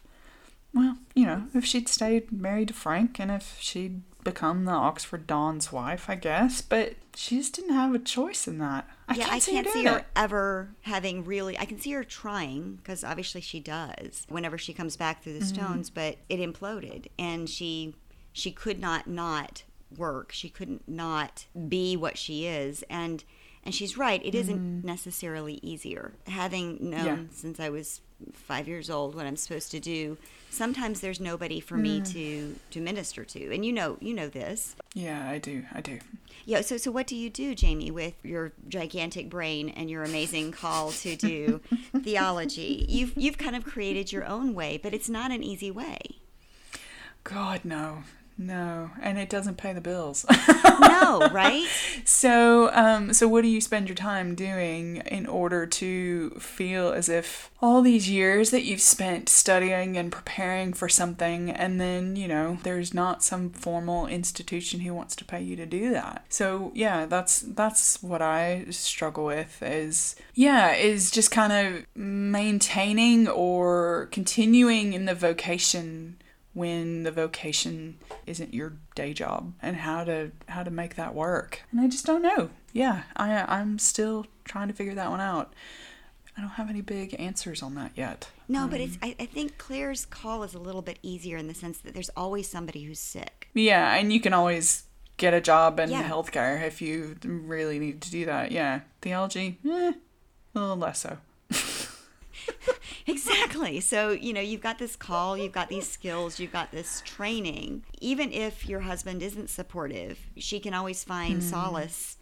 [SPEAKER 1] well, you know, if she'd stayed married to Frank and if she'd become the Oxford Don's wife, I guess, but she just didn't have a choice in that. I
[SPEAKER 2] yeah,
[SPEAKER 1] can't
[SPEAKER 2] I
[SPEAKER 1] see
[SPEAKER 2] can't
[SPEAKER 1] her
[SPEAKER 2] see her
[SPEAKER 1] it.
[SPEAKER 2] ever having really. I can see her trying because obviously she does whenever she comes back through the
[SPEAKER 1] Mm-hmm.
[SPEAKER 2] stones, but it imploded, and she she could not not work. She couldn't not be what she is, and and she's right. It not necessarily easier having known
[SPEAKER 1] Mm-hmm. Yeah.
[SPEAKER 2] since I was five years old what I'm supposed to do. Sometimes there's nobody for me
[SPEAKER 1] Mm.
[SPEAKER 2] to to minister to, and you know you know this.
[SPEAKER 1] Yeah, I do. I do.
[SPEAKER 2] Yeah. So, so what do you do, Jamie, with your gigantic brain and your amazing call to do [LAUGHS] theology? You've you've kind of created your own way, but it's not an easy way.
[SPEAKER 1] God, no. No, and it doesn't pay the bills.
[SPEAKER 2] no, [LAUGHS] right?
[SPEAKER 1] So, um, so what do you spend your time doing in order to feel as if all these years that you've spent studying and preparing for something, and then you know there's not some formal institution who wants to pay you to do that. So yeah, that's that's what I struggle with. Is yeah, is just kind of maintaining or continuing in the vocation when the vocation isn't your day job and how to how to make that work. And i just don't know. Yeah i i'm still trying to figure that one out. I don't have any big answers on that yet.
[SPEAKER 2] No um, but it's I, I think claire's call is a little bit easier in the sense that there's always somebody who's sick.
[SPEAKER 1] Yeah and you can always get a job in yeah. healthcare if you really need to do that. Yeah theology eh, a little less so [LAUGHS]
[SPEAKER 2] exactly. So, you know, you've got this call, you've got these skills, you've got this training. Even if your husband isn't supportive, she can always find mm. solace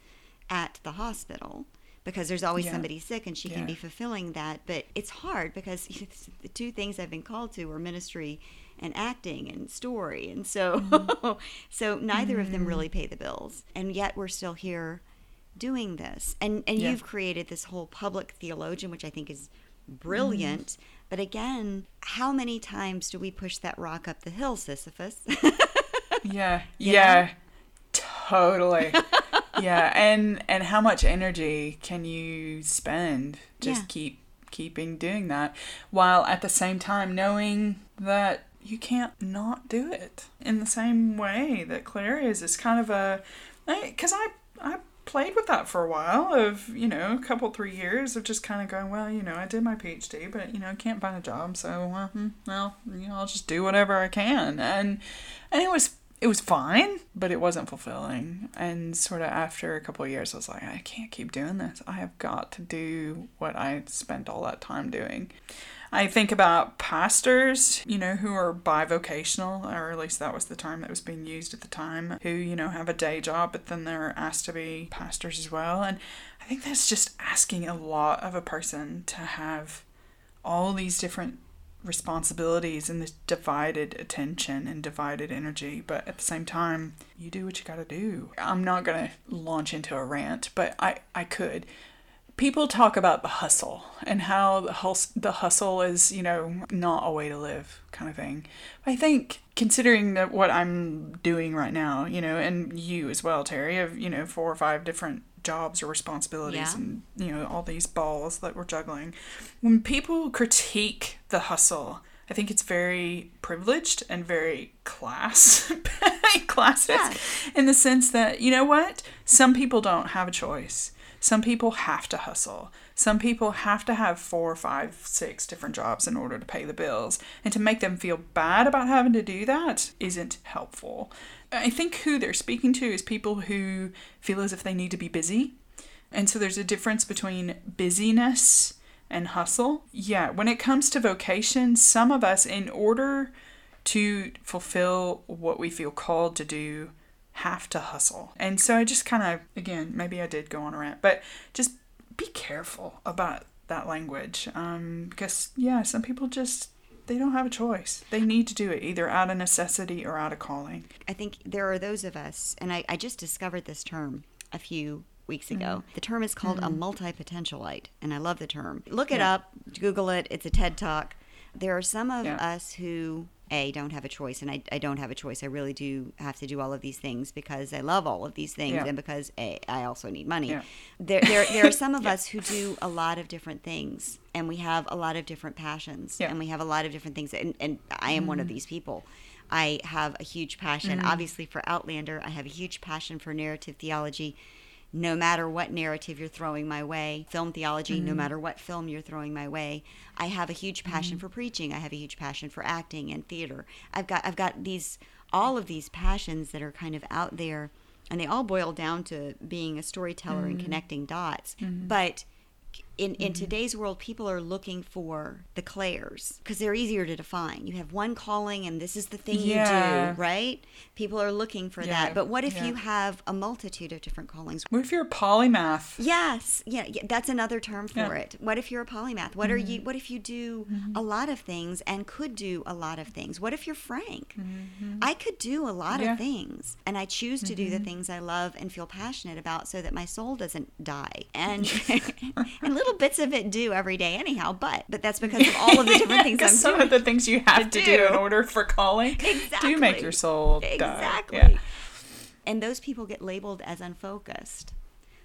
[SPEAKER 2] at the hospital because there's always yeah. somebody sick and she yeah. can be fulfilling that. But it's hard because [LAUGHS] the two things I've been called to are ministry and acting and story. And so mm. [LAUGHS] so neither mm. of them really pay the bills. And yet we're still here doing this. And and yeah. you've created this whole public theologian which I think is brilliant. Mm. But again, how many times do we push that rock up the hill, Sisyphus? [LAUGHS]
[SPEAKER 1] yeah. Yeah. Totally. [LAUGHS] yeah, and and how much energy can you spend just yeah. keep keeping doing that while at the same time knowing that you can't not do it in the same way that Claire is. It's kind of a because I I played with that for a while of you know a couple three years of just kind of going well you know i did my phd but you know I can't find a job so well, hmm, well you know i'll just do whatever i can. And and it was it was fine but it wasn't fulfilling. And sort of after a couple of years i was like i can't keep doing this. I have got to do what i spent all that time doing. I think about pastors, you know, who are bivocational, or at least that was the term that was being used at the time, who, you know, have a day job, but then they're asked to be pastors as well. And I think that's just asking a lot of a person to have all these different responsibilities and this divided attention and divided energy but at the same time you do what you got to do i'm not going to launch into a rant but i i could people talk about the hustle and how the, hus- the hustle is, you know, not a way to live kind of thing. I think considering that what I'm doing right now, you know, and you as well, Terry, of, you know, four or five different jobs or responsibilities yeah. and, you know, all these balls that we're juggling. When people critique the hustle, I think it's very privileged and very class [LAUGHS] classist yeah. in the sense that, you know what? Some people don't have a choice some people have to hustle. Some people have to have four, five, six different jobs in order to pay the bills. And to make them feel bad about having to do that isn't helpful. I think who they're speaking to is people who feel as if they need to be busy. And so there's a difference between busyness and hustle. Yeah, when it comes to vocation, some of us, in order to fulfill what we feel called to do, have to hustle. And so I just kind of, again, maybe I did go on a rant, but just be careful about that language. Um, because, yeah, some people just, they don't have a choice. They need to do it either out of necessity or out of calling.
[SPEAKER 2] I think there are those of us, and I, I just discovered this term a few weeks ago. Mm-hmm. The term is called mm-hmm. a multi potentialite, and I love the term. Look it yeah. up, Google it, it's a TED Talk. There are some of yeah. us who a don't have a choice and I, I don't have a choice i really do have to do all of these things because i love all of these things yeah. and because a i also need money yeah. there, there, there are some of [LAUGHS] yeah. us who do a lot of different things and we have a lot of different passions and we have a lot of different things and, and i am mm. one of mm-hmm. these people i have a huge passion mm. obviously for outlander i have a huge passion for narrative theology no matter what narrative you're throwing my way, film theology, mm-hmm. no matter what film you're throwing my way. I have a huge passion mm-hmm. for preaching. I have a huge passion for acting and theater. I've got I've got these all of these passions that are kind of out there and they all boil down to being a storyteller mm-hmm. and connecting dots. Mm-hmm. But in, in mm-hmm. today's world, people are looking for the Claires because they're easier to define. You have one calling, and this is the thing
[SPEAKER 1] Yeah.
[SPEAKER 2] you do, right? People are looking for
[SPEAKER 1] Yeah,
[SPEAKER 2] that. But what if
[SPEAKER 1] yeah.
[SPEAKER 2] you have a multitude of different callings?
[SPEAKER 1] What if you're a polymath?
[SPEAKER 2] Yes, yeah, that's another term for it. What if you're a polymath? What are you? Mm-hmm. What if you do mm-hmm. a lot of things and could do a lot of things? What if you're Frank? I could do a lot of things, and I choose to do the things I love and feel passionate about, so that my soul doesn't die. And [LAUGHS] [LAUGHS] and little bits of it do every day, anyhow. But but that's because of all of the different [LAUGHS] things I'm
[SPEAKER 1] some
[SPEAKER 2] doing.
[SPEAKER 1] of the things you have to do.
[SPEAKER 2] do.
[SPEAKER 1] in order for calling do make your soul die.
[SPEAKER 2] Exactly.
[SPEAKER 1] Yeah.
[SPEAKER 2] And those people get labeled as unfocused.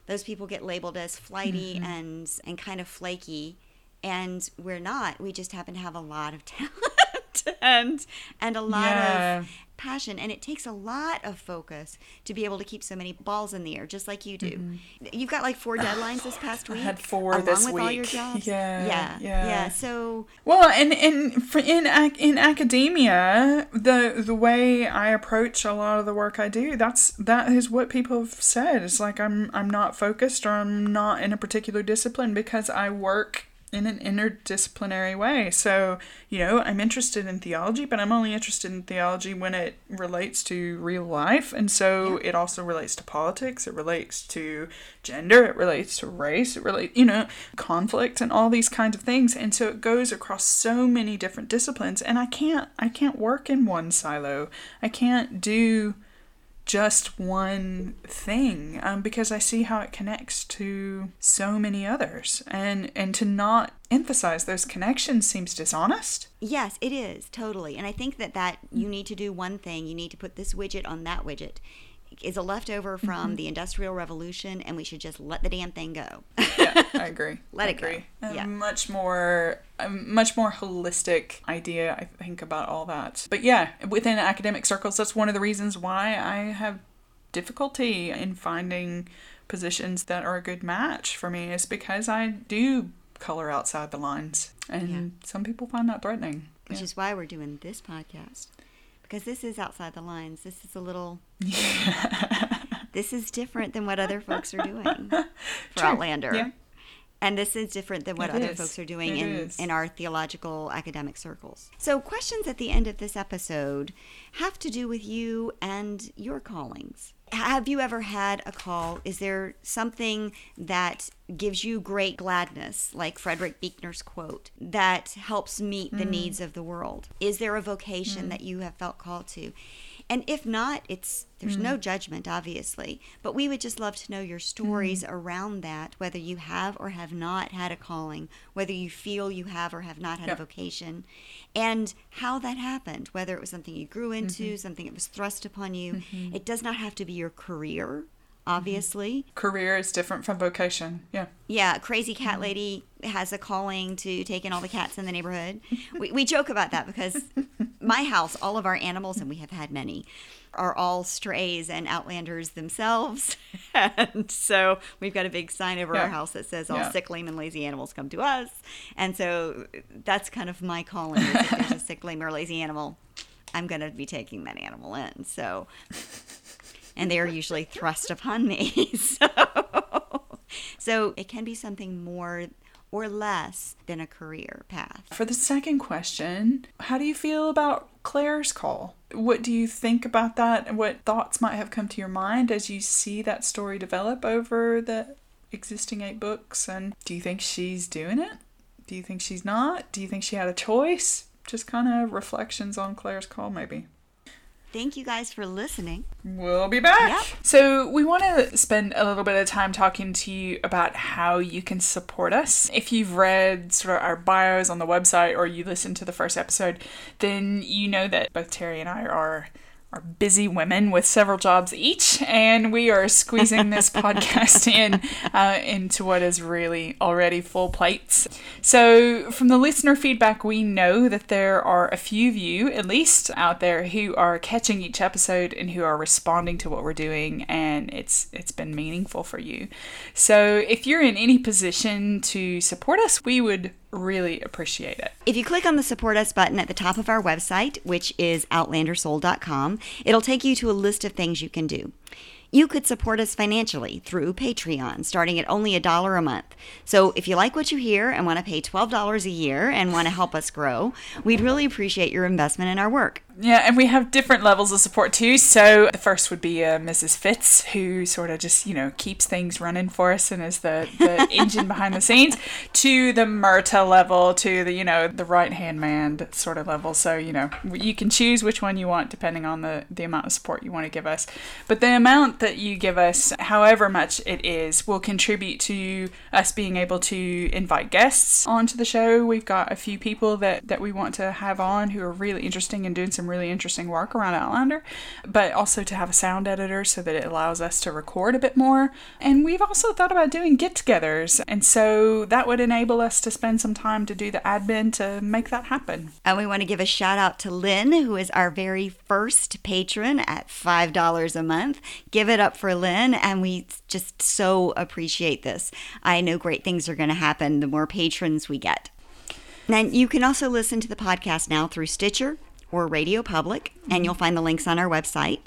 [SPEAKER 2] Those people get labeled as flighty
[SPEAKER 1] Mm-hmm.
[SPEAKER 2] and and kind of flaky. And we're not. We just happen to have a lot of [LAUGHS] talent and and a lot
[SPEAKER 1] Yeah.
[SPEAKER 2] of passion. And it takes a lot of focus to be able to keep so many balls in the air, just like you do. You've got like four [SIGHS] deadlines this past
[SPEAKER 1] Mm-hmm. I
[SPEAKER 2] week.
[SPEAKER 1] had four
[SPEAKER 2] along
[SPEAKER 1] this
[SPEAKER 2] with all your
[SPEAKER 1] week. [LAUGHS]
[SPEAKER 2] jobs.
[SPEAKER 1] Yeah,
[SPEAKER 2] yeah,
[SPEAKER 1] yeah.
[SPEAKER 2] yeah. So
[SPEAKER 1] Well, and in for in in academia, the the way I approach a lot of the work I do, that's that is what people have said. It's like I'm I'm not focused or I'm not in a particular discipline because I work in an interdisciplinary way. So, you know, I'm interested in theology, but I'm only interested in theology when it relates to real life. And so it also relates to politics, it relates to gender, it relates to race, it relates, you know, conflict and all these kinds of things. And so it goes across so many different disciplines and I can't I can't work in one silo. I can't do just one thing um, because I see how it connects to so many others and and to not emphasize those connections seems dishonest.
[SPEAKER 2] Yes, it is totally. And I think that that you need to do one thing. You need to put this widget on that widget. Is a leftover from
[SPEAKER 1] Mm-hmm.
[SPEAKER 2] the Industrial Revolution, and we should just let the damn thing go.
[SPEAKER 1] Yeah, I [LAUGHS] agree.
[SPEAKER 2] Let
[SPEAKER 1] I
[SPEAKER 2] it go.
[SPEAKER 1] agree. A
[SPEAKER 2] Yeah.
[SPEAKER 1] much more a much more holistic idea I think about all that. But yeah, within academic circles that's one of the reasons why I have difficulty in finding positions that are a good match for me is because I do color outside the lines. And some people find that threatening.
[SPEAKER 2] Which
[SPEAKER 1] Yeah.
[SPEAKER 2] is why we're doing this podcast. Because this is outside the lines. This is a little. [LAUGHS] this is different than what other folks are doing [LAUGHS] for
[SPEAKER 1] True.
[SPEAKER 2] Outlander.
[SPEAKER 1] Yeah.
[SPEAKER 2] And this is different than what
[SPEAKER 1] It
[SPEAKER 2] other
[SPEAKER 1] is.
[SPEAKER 2] folks are doing
[SPEAKER 1] It
[SPEAKER 2] in,
[SPEAKER 1] is.
[SPEAKER 2] in our theological academic circles. So, questions at the end of this episode have to do with you and your callings. Have you ever had a call? Is there something that gives you great gladness, like Frederick Buechner's quote, that helps meet the mm. needs of the world? Is there a vocation mm. that you have felt called to? And if not, it's there's
[SPEAKER 1] Hmm.
[SPEAKER 2] no judgment, obviously, but we would just love to know your stories around that, whether you have or have not had a calling, whether you feel you have or have not had a vocation, and how that happened, whether it was something you grew into,
[SPEAKER 1] Mm-hmm.
[SPEAKER 2] something that was thrust upon you. It does not have to be your career, obviously.
[SPEAKER 1] Career is different from vocation. Yeah.
[SPEAKER 2] Yeah, crazy cat
[SPEAKER 1] Mm-hmm.
[SPEAKER 2] lady has a calling to take in all the cats in the neighborhood. [LAUGHS] we, we joke about that because my house, all of our animals, and we have had many, are all strays and outlanders themselves. [LAUGHS] and so we've got a big sign over our house that says all
[SPEAKER 1] Yeah.
[SPEAKER 2] sick, lame, and lazy animals come to us. And so that's kind of my calling. Is if there's a [LAUGHS] sick, lame, or lazy animal, I'm going to be taking that animal in. So and they are usually thrust upon me. [LAUGHS] so, so it can be something more or less than a career path.
[SPEAKER 1] For the second question, how do you feel about Claire's call? What do you think about that? What thoughts might have come to your mind as you see that story develop over the existing eight books? And do you think she's doing it? Do you think she's not? Do you think she had a choice? Just kind of reflections on Claire's call, maybe.
[SPEAKER 2] Thank you guys for listening.
[SPEAKER 1] We'll be back.
[SPEAKER 2] Yep.
[SPEAKER 1] So, we want to spend a little bit of time talking to you about how you can support us. If you've read sort of our bios on the website or you listened to the first episode, then you know that both Terry and I are are busy women with several jobs each, and we are squeezing this [LAUGHS] podcast in uh, into what is really already full plates. So, from the listener feedback, we know that there are a few of you, at least, out there who are catching each episode and who are responding to what we're doing, and it's it's been meaningful for you. So, if you're in any position to support us, we would really appreciate it.
[SPEAKER 2] If you click on the support us button at the top of our website, which is outlandersoul.com, it'll take you to a list of things you can do. you could support us financially through Patreon, starting at only a dollar a month. So if you like what you hear and want to pay $12 a year and want to help us grow, we'd really appreciate your investment in our work.
[SPEAKER 1] Yeah, and we have different levels of support too. So the first would be uh, Mrs. Fitz, who sort of just you know keeps things running for us and is the the [LAUGHS] engine behind the scenes. To the Murtagh level, to the you know the right hand man sort of level. So you know you can choose which one you want depending on the the amount of support you want to give us. But the amount that you give us, however much it is, will contribute to us being able to invite guests onto the show. We've got a few people that that we want to have on who are really interesting and doing some really interesting work around Outlander, but also to have a sound editor so that it allows us to record a bit more. And we've also thought about doing get togethers, and so that would enable us to spend some time to do the admin to make that happen.
[SPEAKER 2] And we want to give a shout out to Lynn, who is our very first patron at $5 a month. Give it up for Lynn, and we just so appreciate this. I know great things are going to happen the more patrons we get. And you can also listen to the podcast now through Stitcher, or Radio Public, and you'll find the links on our website.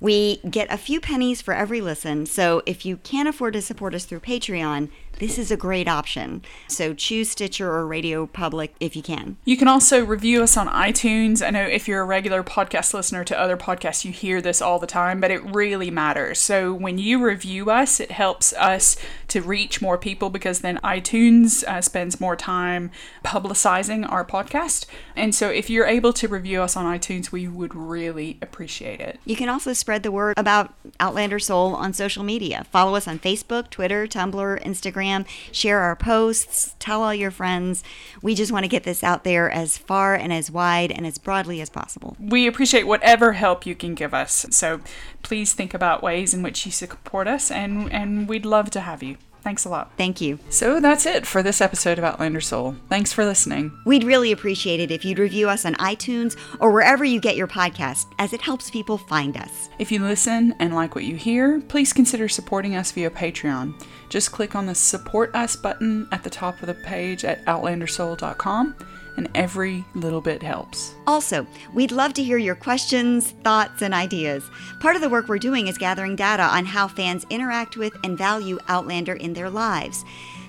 [SPEAKER 2] We get a few pennies for every listen, so if you can't afford to support us through Patreon, this is a great option. So choose Stitcher or Radio Public if you can.
[SPEAKER 1] You can also review us on iTunes. I know if you're a regular podcast listener to other podcasts, you hear this all the time, but it really matters. So when you review us, it helps us to reach more people because then iTunes uh, spends more time publicizing our podcast. And so if you're able to review us on iTunes, we would really appreciate it.
[SPEAKER 2] You can also spread the word about Outlander Soul on social media. Follow us on Facebook, Twitter, Tumblr, Instagram share our posts, tell all your friends. We just want to get this out there as far and as wide and as broadly as possible.
[SPEAKER 1] We appreciate whatever help you can give us. So please think about ways in which you support us, and, and we'd love to have you. Thanks a lot.
[SPEAKER 2] Thank you.
[SPEAKER 1] So that's it for this episode of Outlander Soul. Thanks for listening.
[SPEAKER 2] We'd really appreciate it if you'd review us on iTunes or wherever you get your podcast, as it helps people find us.
[SPEAKER 1] If you listen and like what you hear, please consider supporting us via Patreon. Just click on the Support Us button at the top of the page at outlandersoul.com and every little bit helps.
[SPEAKER 2] Also, we'd love to hear your questions, thoughts, and ideas. Part of the work we're doing is gathering data on how fans interact with and value Outlander in their lives.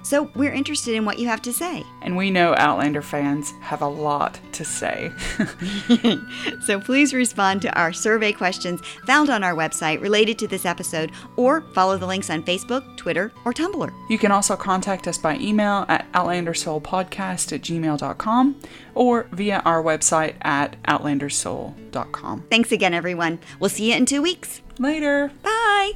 [SPEAKER 2] So we're interested in what you have to say.
[SPEAKER 1] And we know Outlander fans have a lot to say. [LAUGHS]
[SPEAKER 2] so please respond to our survey questions found on our website related to this episode or follow the links on Facebook, Twitter, or Tumblr.
[SPEAKER 1] You can also contact us by email at outlandersoulpodcast at gmail.com or via our website at outlandersoul.com.
[SPEAKER 2] Thanks again, everyone. We'll see you in two weeks.
[SPEAKER 1] Later.
[SPEAKER 2] Bye.